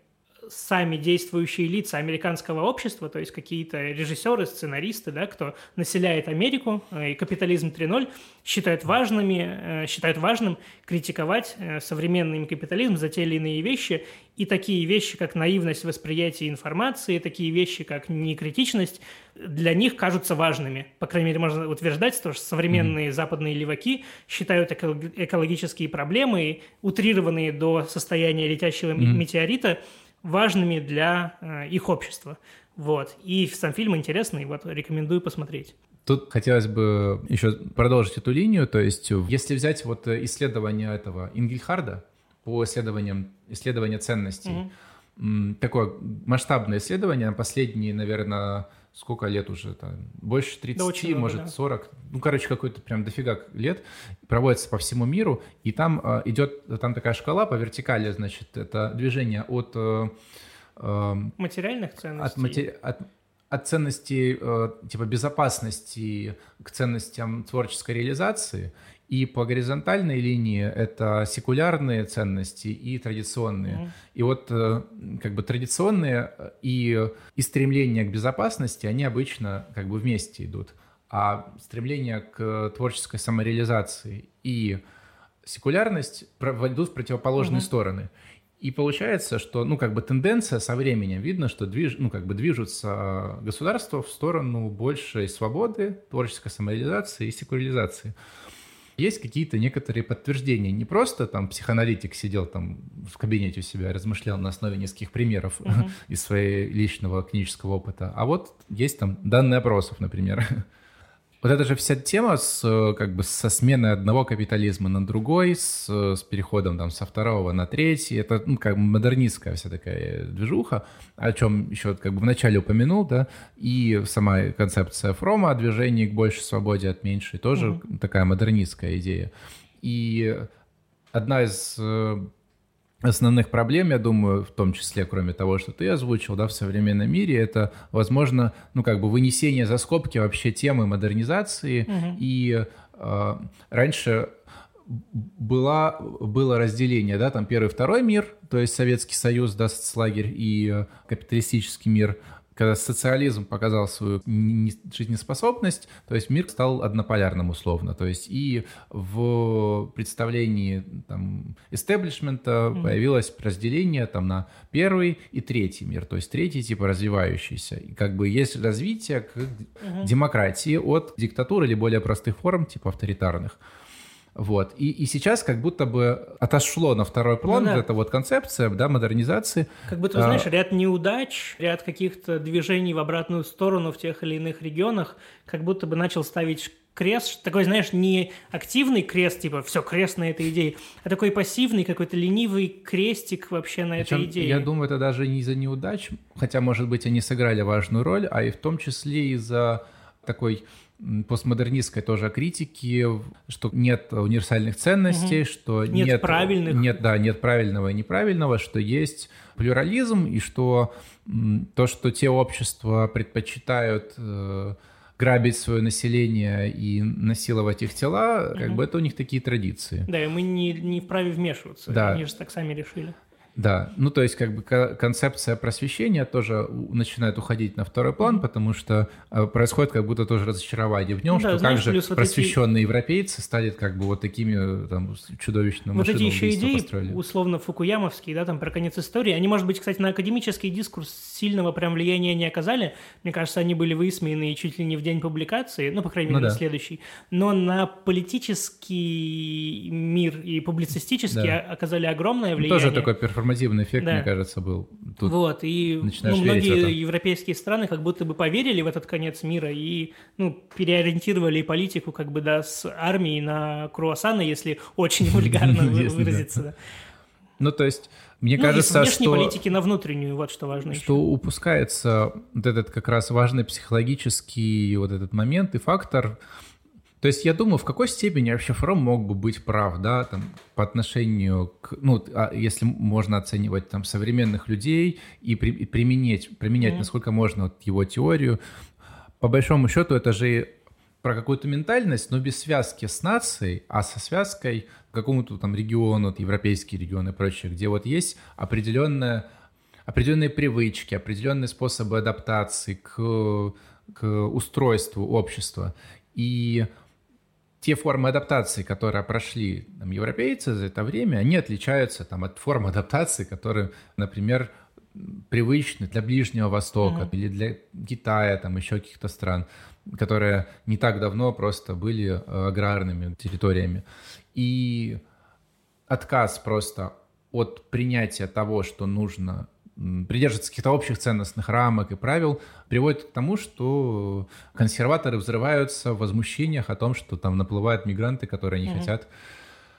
сами действующие лица американского общества, то есть какие-то режиссеры, сценаристы, да, кто населяет Америку э, и капитализм 3.0, считают важными, э, считают важным критиковать э, современный капитализм за те или иные вещи, и такие вещи, как наивность восприятия информации, такие вещи, как некритичность, для них кажутся важными. По крайней мере, можно утверждать, что современные mm-hmm. западные леваки считают экологические проблемы, утрированные до состояния летящего mm-hmm. метеорита, важными для э, их общества. Вот. И сам фильм интересный, вот рекомендую посмотреть. Тут хотелось бы еще продолжить эту линию, то есть если взять вот исследование этого Ингельхарда по исследованиям, исследования ценностей, mm-hmm. такое масштабное исследование, последние, наверное, сколько лет уже, там, больше 30, да, очень может, много, да. 40, ну, короче, какой-то прям дофига лет, проводится по всему миру, и там э, идет, там такая шкала по вертикали, значит, это движение от... Э, э, Материальных ценностей? От, матери... от, от ценностей, э, типа, безопасности к ценностям творческой реализации, и по горизонтальной линии это секулярные ценности и традиционные. Mm-hmm. И вот э, как бы традиционные и, и стремления к безопасности, они обычно как бы вместе идут. А стремление к творческой самореализации и секулярность идут в противоположные mm-hmm. стороны. И получается, что, ну, как бы тенденция со временем, видно, что движ, ну, как бы движутся государства в сторону большей свободы, творческой самореализации и секуляризации есть какие-то некоторые подтверждения. Не просто там психоаналитик сидел там в кабинете у себя, размышлял на основе нескольких примеров uh-huh. из своего личного клинического опыта, а вот есть там данные опросов, например. Вот это же вся тема с, как бы, со сменой одного капитализма на другой, с, с переходом там со второго на третий, это ну, как модернистская вся такая движуха, о чем еще как бы вначале упомянул, да, и сама концепция Фрома о движении к большей свободе от меньшей тоже mm-hmm. такая модернистская идея. И одна из э, основных проблем, я думаю, в том числе, кроме того, что ты озвучил, да, в современном мире, это, возможно, ну, как бы вынесение за скобки вообще темы модернизации. Угу. И э, раньше была, было разделение, да, там первый, второй мир, то есть Советский Союз, да, соцлагерь и капиталистический мир, когда социализм показал свою жизнеспособность, то есть мир стал однополярным условно. То есть и в представлении там, эстеблишмента mm-hmm. появилось разделение там, на первый и третий мир. То есть третий типа развивающийся. И как бы есть развитие к mm-hmm. демократии от диктатуры или более простых форм, типа авторитарных. Вот. И, и сейчас как будто бы отошло на второй план ну, да. эта вот концепция да, модернизации. Как будто, а, знаешь, ряд неудач, ряд каких-то движений в обратную сторону в тех или иных регионах, как будто бы начал ставить крест, такой, знаешь, не активный крест, типа, все, крест на этой идее, а такой пассивный, какой-то ленивый крестик вообще на Причем, этой идее. Я думаю, это даже не из-за неудач, хотя, может быть, они сыграли важную роль, а и в том числе из-за такой постмодернистской тоже критики, что нет универсальных ценностей, угу. что нет, нет правильных. Нет, да, нет правильного и неправильного, что есть плюрализм, и что то, что те общества предпочитают э, грабить свое население и насиловать их тела, угу. как бы это у них такие традиции. Да, и мы не, не вправе вмешиваться, да. они же так сами решили. Да, ну то есть как бы концепция просвещения тоже начинает уходить на второй план, потому что э, происходит как будто тоже разочарование в нем, да, что знаешь, как же вот просвещенные эти... европейцы стали как бы вот такими там чудовищными Вот эти еще идеи, построили. условно фукуямовские, да, там про конец истории, они, может быть, кстати, на академический дискурс сильного прям влияния не оказали. Мне кажется, они были высмеяны чуть ли не в день публикации, ну, по крайней мере, ну, да. следующий. Но на политический мир и публицистический да. оказали огромное влияние. Тоже такой перформанс перформативный эффект, да. мне кажется, был. Тут вот, и ну, многие европейские страны как будто бы поверили в этот конец мира и ну, переориентировали политику как бы да, с армии на круассаны, если очень вульгарно выразиться. Ну, то есть, мне ну, кажется, что... политики на внутреннюю, вот что важно Что еще. упускается вот этот как раз важный психологический вот этот момент и фактор, то есть я думаю, в какой степени вообще Фром мог бы быть прав, да, там, по отношению к, ну, а если можно оценивать там современных людей и, при, и применять, применять, mm-hmm. насколько можно вот, его теорию. По большому счету это же про какую-то ментальность, но без связки с нацией, а со связкой к какому-то там региону, вот, европейский регион и прочее, где вот есть определенная определенные привычки, определенные способы адаптации к, к устройству общества. И те формы адаптации, которые прошли там, европейцы за это время, они отличаются там, от форм адаптации, которые, например, привычны для Ближнего Востока mm-hmm. или для Китая, там еще каких-то стран, которые не так давно просто были э, аграрными территориями. И отказ просто от принятия того, что нужно придерживаться каких-то общих ценностных рамок и правил, приводит к тому, что консерваторы взрываются в возмущениях о том, что там наплывают мигранты, которые не mm-hmm. хотят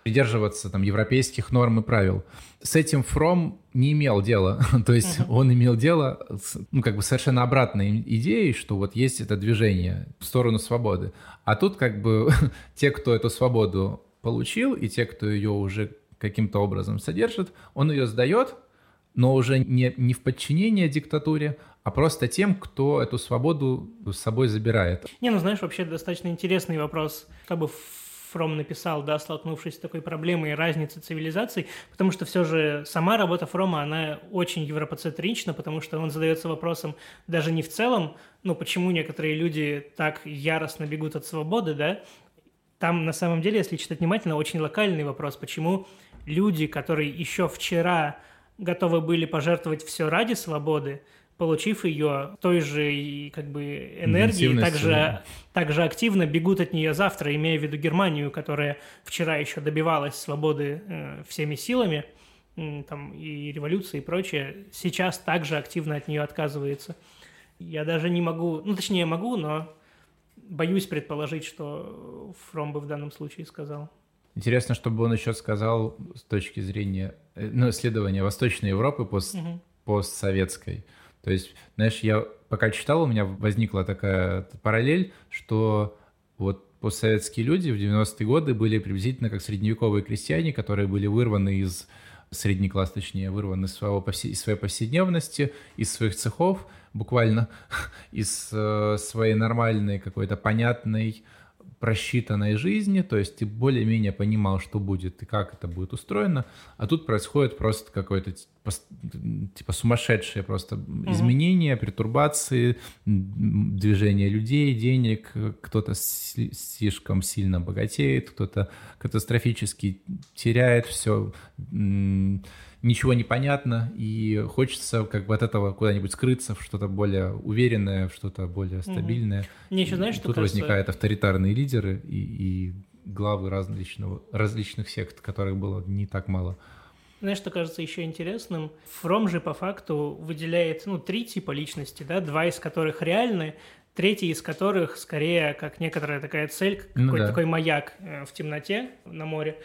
придерживаться там европейских норм и правил. С этим Фром не имел дела, то есть uh-huh. он имел дело с, ну как бы совершенно обратной идеей, что вот есть это движение в сторону свободы, а тут как бы те, кто эту свободу получил и те, кто ее уже каким-то образом содержит, он ее сдает, но уже не, не в подчинение диктатуре, а просто тем, кто эту свободу с собой забирает. Не, ну знаешь, вообще достаточно интересный вопрос, как бы Фром написал, да, столкнувшись с такой проблемой разницы цивилизаций, потому что все же сама работа Фрома, она очень европоцентрична, потому что он задается вопросом даже не в целом, ну, почему некоторые люди так яростно бегут от свободы, да, там на самом деле, если читать внимательно, очень локальный вопрос, почему люди, которые еще вчера готовы были пожертвовать все ради свободы, получив ее той же как бы энергии, также, также активно бегут от нее завтра, имея в виду Германию, которая вчера еще добивалась свободы э, всеми силами, э, там и революции и прочее, сейчас также активно от нее отказывается. Я даже не могу, ну точнее могу, но боюсь предположить, что Фром бы в данном случае сказал. Интересно, чтобы он еще сказал с точки зрения э, ну, исследования Восточной Европы пост, угу. постсоветской. То есть, знаешь, я пока читал, у меня возникла такая параллель, что вот постсоветские люди в 90-е годы были приблизительно как средневековые крестьяне, которые были вырваны из средний класс, точнее, вырваны из, своего, из своей повседневности, из своих цехов, буквально из э, своей нормальной какой-то понятной просчитанной жизни, то есть ты более-менее понимал, что будет и как это будет устроено, а тут происходит просто какое-то типа сумасшедшее просто угу. изменение, пертурбации, движение людей, денег, кто-то слишком сильно богатеет, кто-то катастрофически теряет все, ничего не понятно, и хочется как бы от этого куда-нибудь скрыться в что-то более уверенное, в что-то более стабильное. Угу. Мне еще знаешь, что Тут кажется... возникают авторитарные лидеры и, и главы различного, различных сект, которых было не так мало. Знаешь, что кажется еще интересным? Фром же по факту выделяет ну, три типа личности, да, два из которых реальны, третий из которых скорее как некоторая такая цель, ну, какой-то да. такой маяк э, в темноте на море.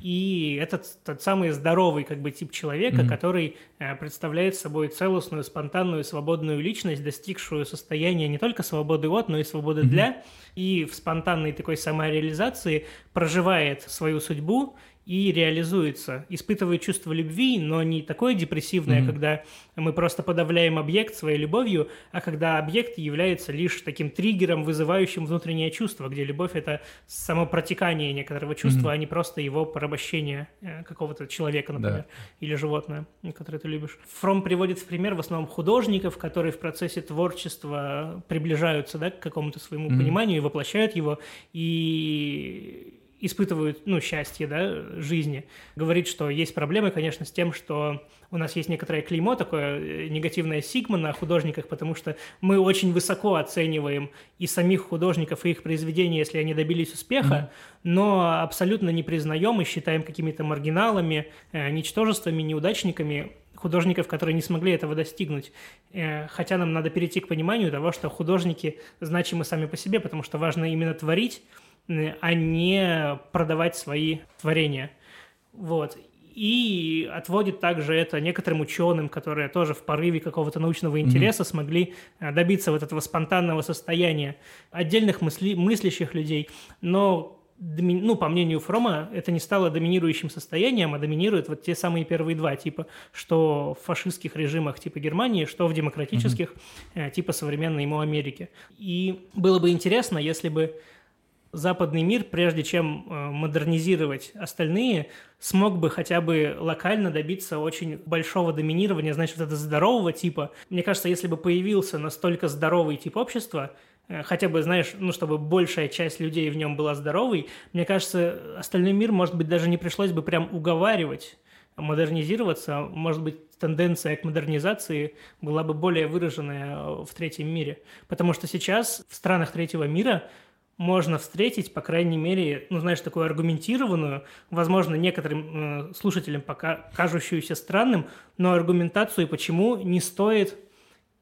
И этот тот самый здоровый как бы тип человека, mm-hmm. который э, представляет собой целостную, спонтанную, свободную личность, достигшую состояния не только свободы от, но и свободы mm-hmm. для, и в спонтанной такой самореализации проживает свою судьбу и реализуется, испытывает чувство любви, но не такое депрессивное, mm-hmm. когда мы просто подавляем объект своей любовью, а когда объект является лишь таким триггером, вызывающим внутреннее чувство, где любовь — это само протекание некоторого чувства, mm-hmm. а не просто его порабощение э, какого-то человека, например, да. или животное, которое ты любишь. Фром приводит в пример в основном художников, которые в процессе творчества приближаются да, к какому-то своему mm-hmm. пониманию и воплощают его, и испытывают, ну, счастье, да, жизни, говорит, что есть проблемы, конечно, с тем, что у нас есть некоторое клеймо, такое э, негативное сигма на художниках, потому что мы очень высоко оцениваем и самих художников, и их произведения, если они добились успеха, mm-hmm. но абсолютно не признаем и считаем какими-то маргиналами, э, ничтожествами, неудачниками художников, которые не смогли этого достигнуть. Э, хотя нам надо перейти к пониманию того, что художники значимы сами по себе, потому что важно именно творить, а не продавать свои творения. Вот. И отводит также это некоторым ученым, которые тоже в порыве какого-то научного интереса mm-hmm. смогли э, добиться вот этого спонтанного состояния отдельных мысли, мыслящих людей. Но ну, по мнению Фрома, это не стало доминирующим состоянием, а доминируют вот те самые первые два типа, что в фашистских режимах типа Германии, что в демократических mm-hmm. типа современной ему Америки. И было бы интересно, если бы западный мир, прежде чем э, модернизировать остальные, смог бы хотя бы локально добиться очень большого доминирования, значит, это здорового типа. Мне кажется, если бы появился настолько здоровый тип общества, э, хотя бы, знаешь, ну, чтобы большая часть людей в нем была здоровой, мне кажется, остальной мир, может быть, даже не пришлось бы прям уговаривать модернизироваться, может быть, тенденция к модернизации была бы более выраженная в третьем мире. Потому что сейчас в странах третьего мира можно встретить, по крайней мере, ну, знаешь, такую аргументированную, возможно, некоторым э, слушателям пока кажущуюся странным, но аргументацию, почему не стоит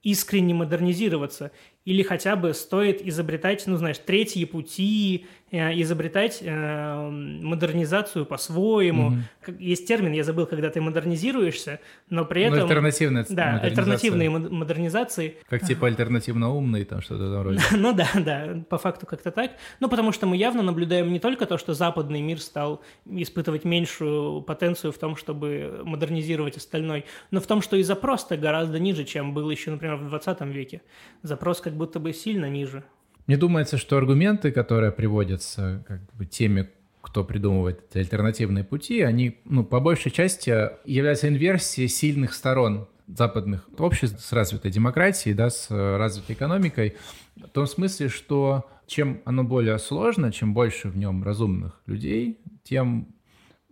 искренне модернизироваться. Или хотя бы стоит изобретать, ну, знаешь, третьи пути, э, изобретать э, модернизацию по-своему. Угу. Есть термин, я забыл, когда ты модернизируешься, но при этом... Ну, альтернативная Да, альтернативные модернизации. Как типа альтернативно умные, там что-то там вроде. ну да, да, по факту как-то так. Ну, потому что мы явно наблюдаем не только то, что западный мир стал испытывать меньшую потенцию в том, чтобы модернизировать остальной, но в том, что и запрос-то гораздо ниже, чем был еще, например, в 20 веке. Запрос как будто бы сильно ниже. Мне думается, что аргументы, которые приводятся как бы теми, кто придумывает эти альтернативные пути, они, ну, по большей части являются инверсией сильных сторон западных обществ с развитой демократией, да, с развитой экономикой, в том смысле, что чем оно более сложно, чем больше в нем разумных людей, тем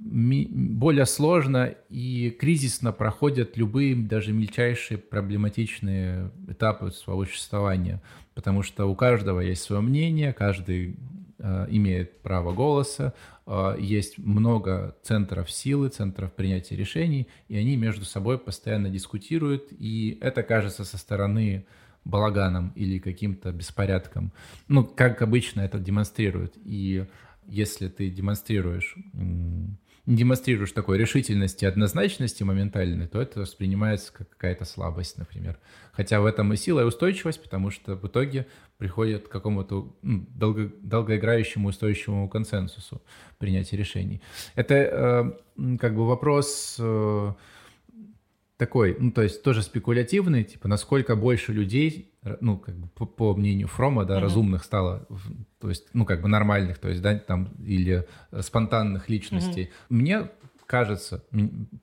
более сложно и кризисно проходят любые, даже мельчайшие проблематичные этапы своего существования, потому что у каждого есть свое мнение, каждый э, имеет право голоса, э, есть много центров силы, центров принятия решений, и они между собой постоянно дискутируют, и это кажется со стороны балаганом или каким-то беспорядком. Ну, как обычно это демонстрируют. И если ты демонстрируешь демонстрируешь такой решительности однозначности моментальной, то это воспринимается как какая-то слабость, например. Хотя в этом и сила, и устойчивость, потому что в итоге приходит к какому-то ну, долго, долгоиграющему устойчивому консенсусу принятия решений. Это э, как бы вопрос... Э, такой, ну, то есть тоже спекулятивный, типа, насколько больше людей, ну, как бы по, по мнению Фрома, да, mm-hmm. разумных стало, то есть, ну, как бы нормальных, то есть, да, там, или спонтанных личностей. Mm-hmm. Мне кажется,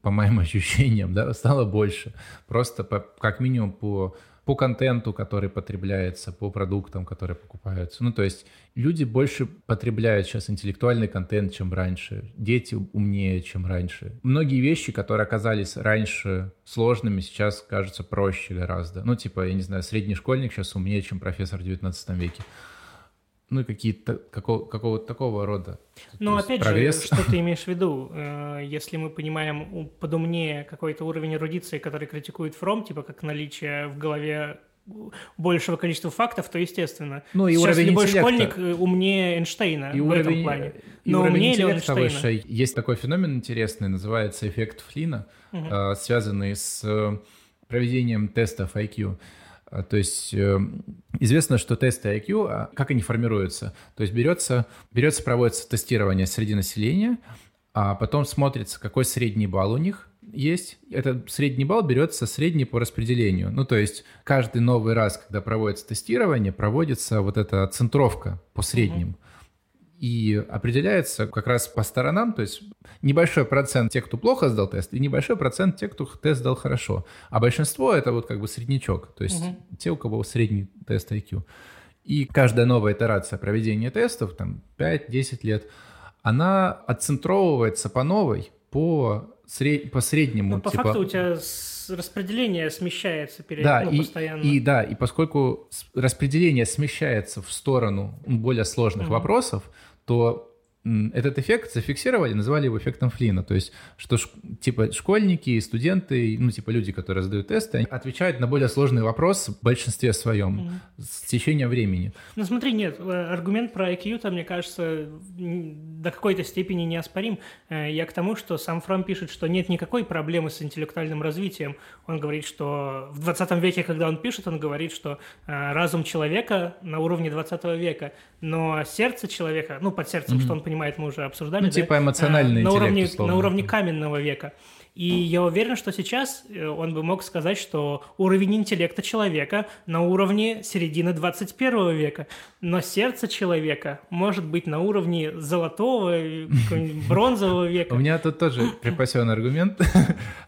по моим ощущениям, да, стало больше. Просто по, как минимум по по контенту, который потребляется, по продуктам, которые покупаются. Ну, то есть люди больше потребляют сейчас интеллектуальный контент, чем раньше. Дети умнее, чем раньше. Многие вещи, которые оказались раньше сложными, сейчас кажутся проще гораздо. Ну, типа, я не знаю, средний школьник сейчас умнее, чем профессор в 19 веке ну, какие-то какого, какого-то такого рода. Ну, опять прогресс. же, что ты имеешь в виду? Э, если мы понимаем подумнее какой-то уровень эрудиции, который критикует Фром, типа как наличие в голове большего количества фактов, то естественно. Ну, и Сейчас уровень любой интеллекта. школьник э, умнее Эйнштейна и в уровень, этом плане. И Но умнее ли Эйнштейна? Выше. Есть такой феномен интересный, называется эффект Флина, угу. связанный с проведением тестов IQ. То есть э, известно, что тесты IQ, а, как они формируются? То есть берется, берется, проводится тестирование среди населения, а потом смотрится, какой средний балл у них есть. Этот средний балл берется средний по распределению. Ну, то есть каждый новый раз, когда проводится тестирование, проводится вот эта центровка по средним. Mm-hmm и определяется как раз по сторонам, то есть небольшой процент тех, кто плохо сдал тест, и небольшой процент тех, кто тест сдал хорошо. А большинство это вот как бы среднячок, то есть угу. те, у кого средний тест IQ. И каждая новая итерация проведения тестов, там 5-10 лет, она отцентровывается по новой, по, сред... по среднему. Ну, по типа... факту у тебя распределение смещается перед, да, ну, и, постоянно. И да, и поскольку распределение смещается в сторону более сложных угу. вопросов, то этот эффект зафиксировали, называли его эффектом Флина. То есть, что типа школьники, студенты, ну, типа люди, которые задают тесты, отвечают на более сложный вопрос в большинстве своем mm. с течением времени. Ну, смотри, нет, э, аргумент про IQ, там, мне кажется, до какой-то степени неоспорим. Э, я к тому, что сам Фрам пишет, что нет никакой проблемы с интеллектуальным развитием. Он говорит, что в 20 веке, когда он пишет, он говорит, что э, разум человека на уровне 20 века, но сердце человека, ну, под сердцем, mm-hmm. что он понимает, понимает, мы уже обсуждали. Ну, да? типа эмоциональный А, на уровне, условно. на уровне каменного века. И я уверен, что сейчас э, он бы мог сказать, что уровень интеллекта человека на уровне середины 21 века. Но сердце человека может быть на уровне золотого, э, бронзового У века. меня тут тоже припасен аргумент.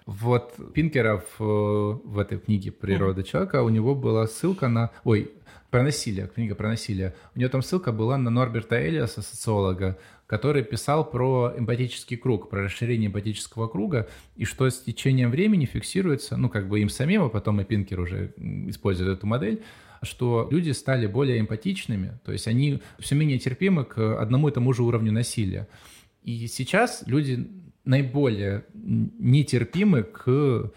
Вот Пинкера в, в этой книге «Природа человека» у него была ссылка на... Ой, про насилие, книга про насилие. У него там ссылка была на Норберта Элиаса, социолога, который писал про эмпатический круг, про расширение эмпатического круга, и что с течением времени фиксируется, ну, как бы им самим, а потом и Пинкер уже использует эту модель, что люди стали более эмпатичными, то есть они все менее терпимы к одному и тому же уровню насилия. И сейчас люди наиболее нетерпимы к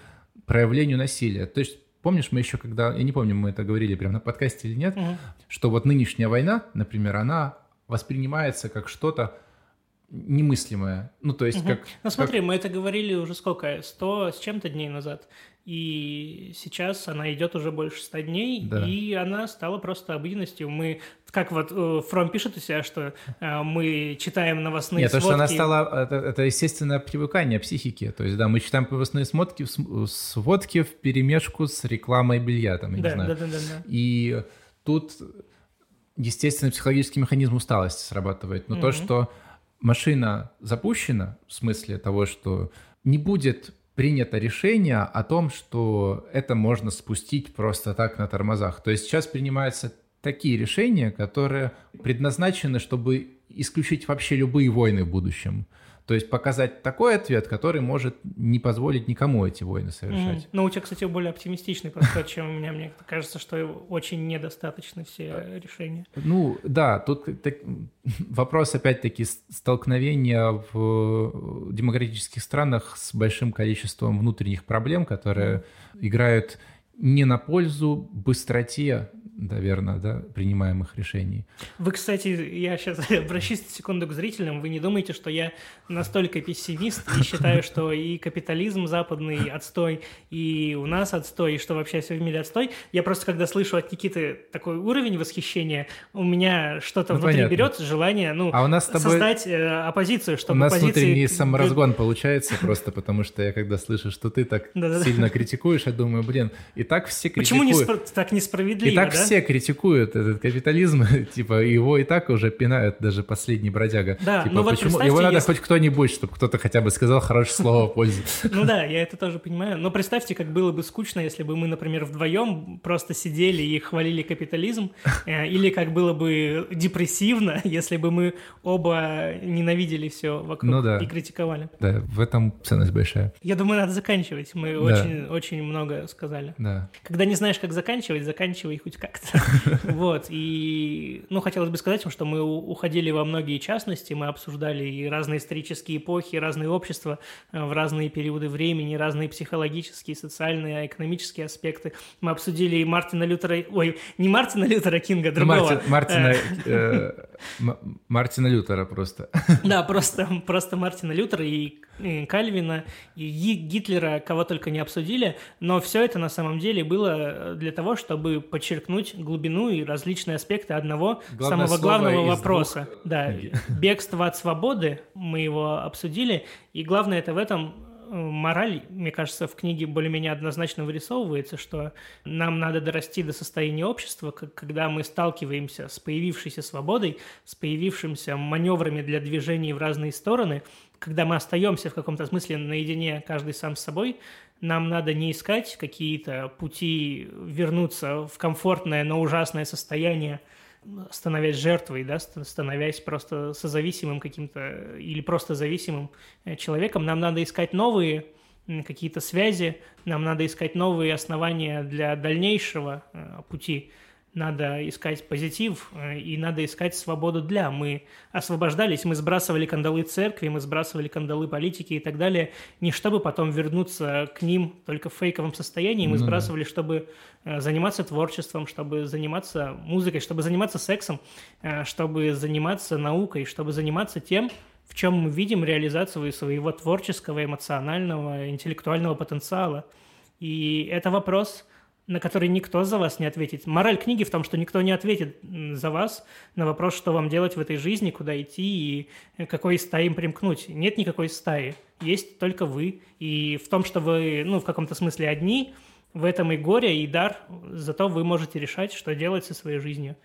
проявлению насилия. То есть помнишь, мы еще когда, я не помню, мы это говорили прямо на подкасте или нет, Мгм. что вот нынешняя война, например, она воспринимается как что-то немыслимое. Ну, то есть Мгм. как... Ну смотри, мы это говорили уже сколько? Сто с чем-то дней назад. И сейчас она идет уже больше ста дней, Да. и она стала просто обыденностью. Мы, как вот э, Фром пишет у себя, что э, мы читаем новостные Нет, то, сводки. что она стала, это, это естественное привыкание психики. То есть, да, мы читаем новостные смотки, сводки в перемешку с рекламой белья, там, я Да, не знаю. да, да, да, да. И тут естественный психологический механизм усталости срабатывает. Но то, Мгм. что машина запущена, в смысле того, что не будет принято решение о том, что это можно спустить просто так на тормозах. То есть сейчас принимаются такие решения, которые предназначены, чтобы исключить вообще любые войны в будущем. То есть показать такой ответ, который может не позволить никому эти войны совершать. Мгм. Но у тебя, кстати, более оптимистичный подход, чем у меня. Мне кажется, что очень недостаточно все решения. Ну, да, тут так- вопрос, опять-таки, столкновения в демократических странах с большим количеством внутренних проблем, которые играют не на пользу быстроте, наверное, да, принимаемых решений. Вы, кстати, я сейчас обращусь на секунду к зрителям. Вы не думаете, что я настолько пессимист и считаю, что и капитализм западный отстой, и у нас отстой, и что вообще все в мире отстой. Я просто, когда слышу от Никиты такой уровень восхищения, у меня что-то Ну, внутри понятно. берет желание, ну, А у нас с тобой- создать э, оппозицию, У чтобы нас позиции... внутренний саморазгон получается просто потому, что я когда слышу, что ты так сильно критикуешь, я думаю, блин, и так все Почему не критикуют. спро- так несправедливо, И так да? все критикуют этот капитализм, типа его и так уже пинают даже последний бродяга. Да, типа, ну вот почему его надо если- хоть кто-нибудь, чтобы кто-то хотя бы сказал хорошее слово в пользу. Ну да, я это тоже понимаю. Но представьте, как было бы скучно, если бы мы, например, вдвоем просто сидели и хвалили капитализм, э, или как было бы депрессивно, если бы мы оба ненавидели все вокруг Ну да. и критиковали. Да, в этом ценность большая. Я думаю, надо заканчивать. Мы Да. очень, очень много сказали. Да. Когда не знаешь, как заканчивать, заканчивай хоть как-то. Вот. И, ну, хотелось бы сказать что мы уходили во многие частности, мы обсуждали и разные исторические эпохи, разные общества э, в разные периоды времени, разные психологические, социальные, экономические аспекты. Мы обсудили и Мартина Лютера, ой, не Мартина Лютера Кинга, Ну, другого. Мартин- Мартина, Э, э, Мартина Лютера просто. Да, просто, просто Мартина Лютера и Кальвина, и Ги- Гитлера, кого только не обсудили, но все это на самом деле было для того, чтобы подчеркнуть глубину и различные аспекты одного Главное самого главного вопроса. двух Да, бегство от свободы, мы его обсудили, и главное это в этом э, мораль, мне кажется, в книге более-менее однозначно вырисовывается, что нам надо дорасти до состояния общества, когда мы сталкиваемся с появившейся свободой, с появившимся маневрами для движений в разные стороны, когда мы остаемся в каком-то смысле наедине каждый сам с собой, нам надо не искать какие-то пути вернуться в комфортное, но ужасное состояние, становясь жертвой, да, ст- становясь просто созависимым каким-то или просто зависимым э, человеком, нам надо искать новые какие-то связи, нам надо искать новые основания для дальнейшего э, пути, надо искать позитив э, и надо искать свободу для. Мы освобождались, мы сбрасывали кандалы церкви, мы сбрасывали кандалы политики и так далее, не чтобы потом вернуться к ним только в фейковом состоянии, мы Ну да. сбрасывали, чтобы э, заниматься творчеством, чтобы заниматься музыкой, чтобы заниматься сексом, э, чтобы заниматься наукой, чтобы заниматься тем, в чем мы видим реализацию своего творческого, эмоционального, интеллектуального потенциала. И это вопрос на который никто за вас не ответит. Мораль книги в том, что никто не ответит за вас на вопрос, что вам делать в этой жизни, куда идти и какой стаи им примкнуть. Нет никакой стаи, есть только вы. И в том, что вы, ну, в каком-то смысле одни, в этом и горе, и дар, зато вы можете решать, что делать со своей жизнью.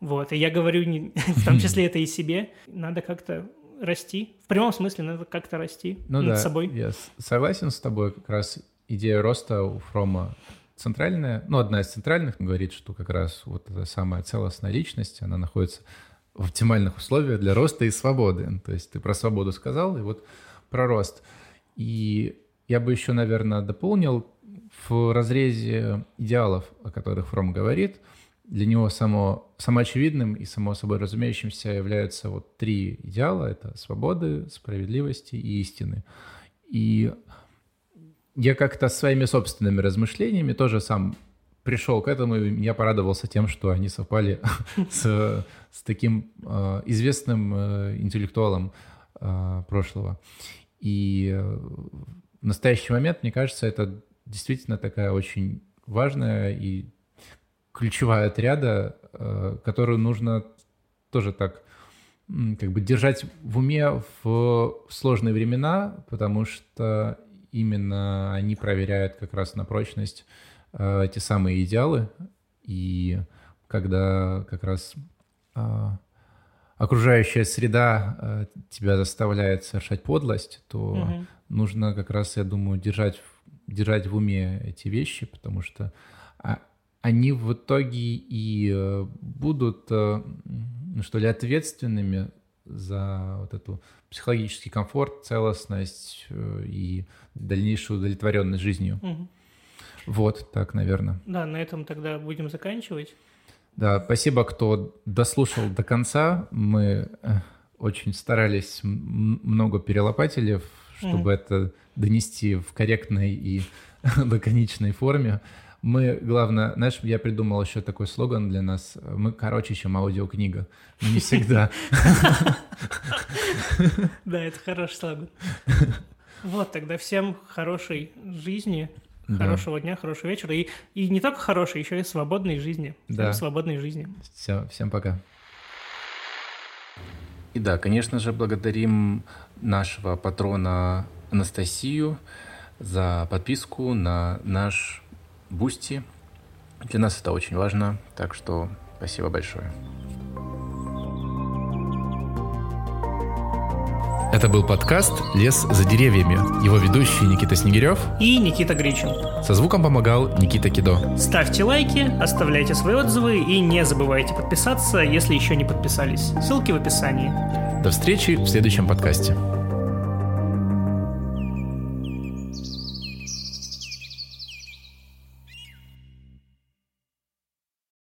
Вот, и я говорю не, в том числе это и себе. Надо как-то расти. В прямом смысле надо как-то расти ну, над да, собой. Я согласен с тобой. Как раз идея роста у Фрома центральная, ну, одна из центральных говорит, что как раз вот эта самая целостная личность, она находится в оптимальных условиях для роста и свободы. То есть ты про свободу сказал, и вот про рост. И я бы еще, наверное, дополнил в разрезе идеалов, о которых Фром говорит, для него само, самоочевидным и само собой разумеющимся являются вот три идеала. Это свободы, справедливости и истины. И я как-то своими собственными размышлениями тоже сам пришел к этому, и я порадовался тем, что они совпали с, с таким э, известным э, интеллектуалом э, прошлого. И э, в настоящий момент, мне кажется, это действительно такая очень важная и ключевая отряда, э, которую нужно тоже так как бы держать в уме в сложные времена, потому что именно они проверяют как раз на прочность э, эти самые идеалы. И когда как раз э, окружающая среда э, тебя заставляет совершать подлость, то угу. нужно как раз, я думаю, держать, держать в уме эти вещи, потому что а, они в итоге и э, будут, э, что ли, ответственными за вот эту психологический комфорт, целостность э, и дальнейшую удовлетворенность жизнью. Угу. Вот так, наверное. Да, на этом тогда будем заканчивать. Да, спасибо, кто дослушал до конца. Мы очень старались, много перелопатили, чтобы mm. это донести в корректной и лаконичной форме. Мы, главное, знаешь, я придумал еще такой слоган для нас. Мы короче, чем аудиокнига. Но не всегда. Да, это хороший слоган. Вот, тогда всем хорошей жизни, хорошего дня, хорошего вечера. И, и не только хорошей, еще и свободной жизни. Да. Свободной жизни. Все, всем пока. И да, конечно же, благодарим нашего патрона Анастасию за подписку на наш Boosty. Для нас это очень важно, так что спасибо большое. Это был подкаст «Лес за деревьями». Его ведущий Никита Снегирев и Никита Гричин. Со звуком помогал Никита Кидо. Ставьте лайки, оставляйте свои отзывы и не забывайте подписаться, если еще не подписались. Ссылки в описании. До встречи в следующем подкасте.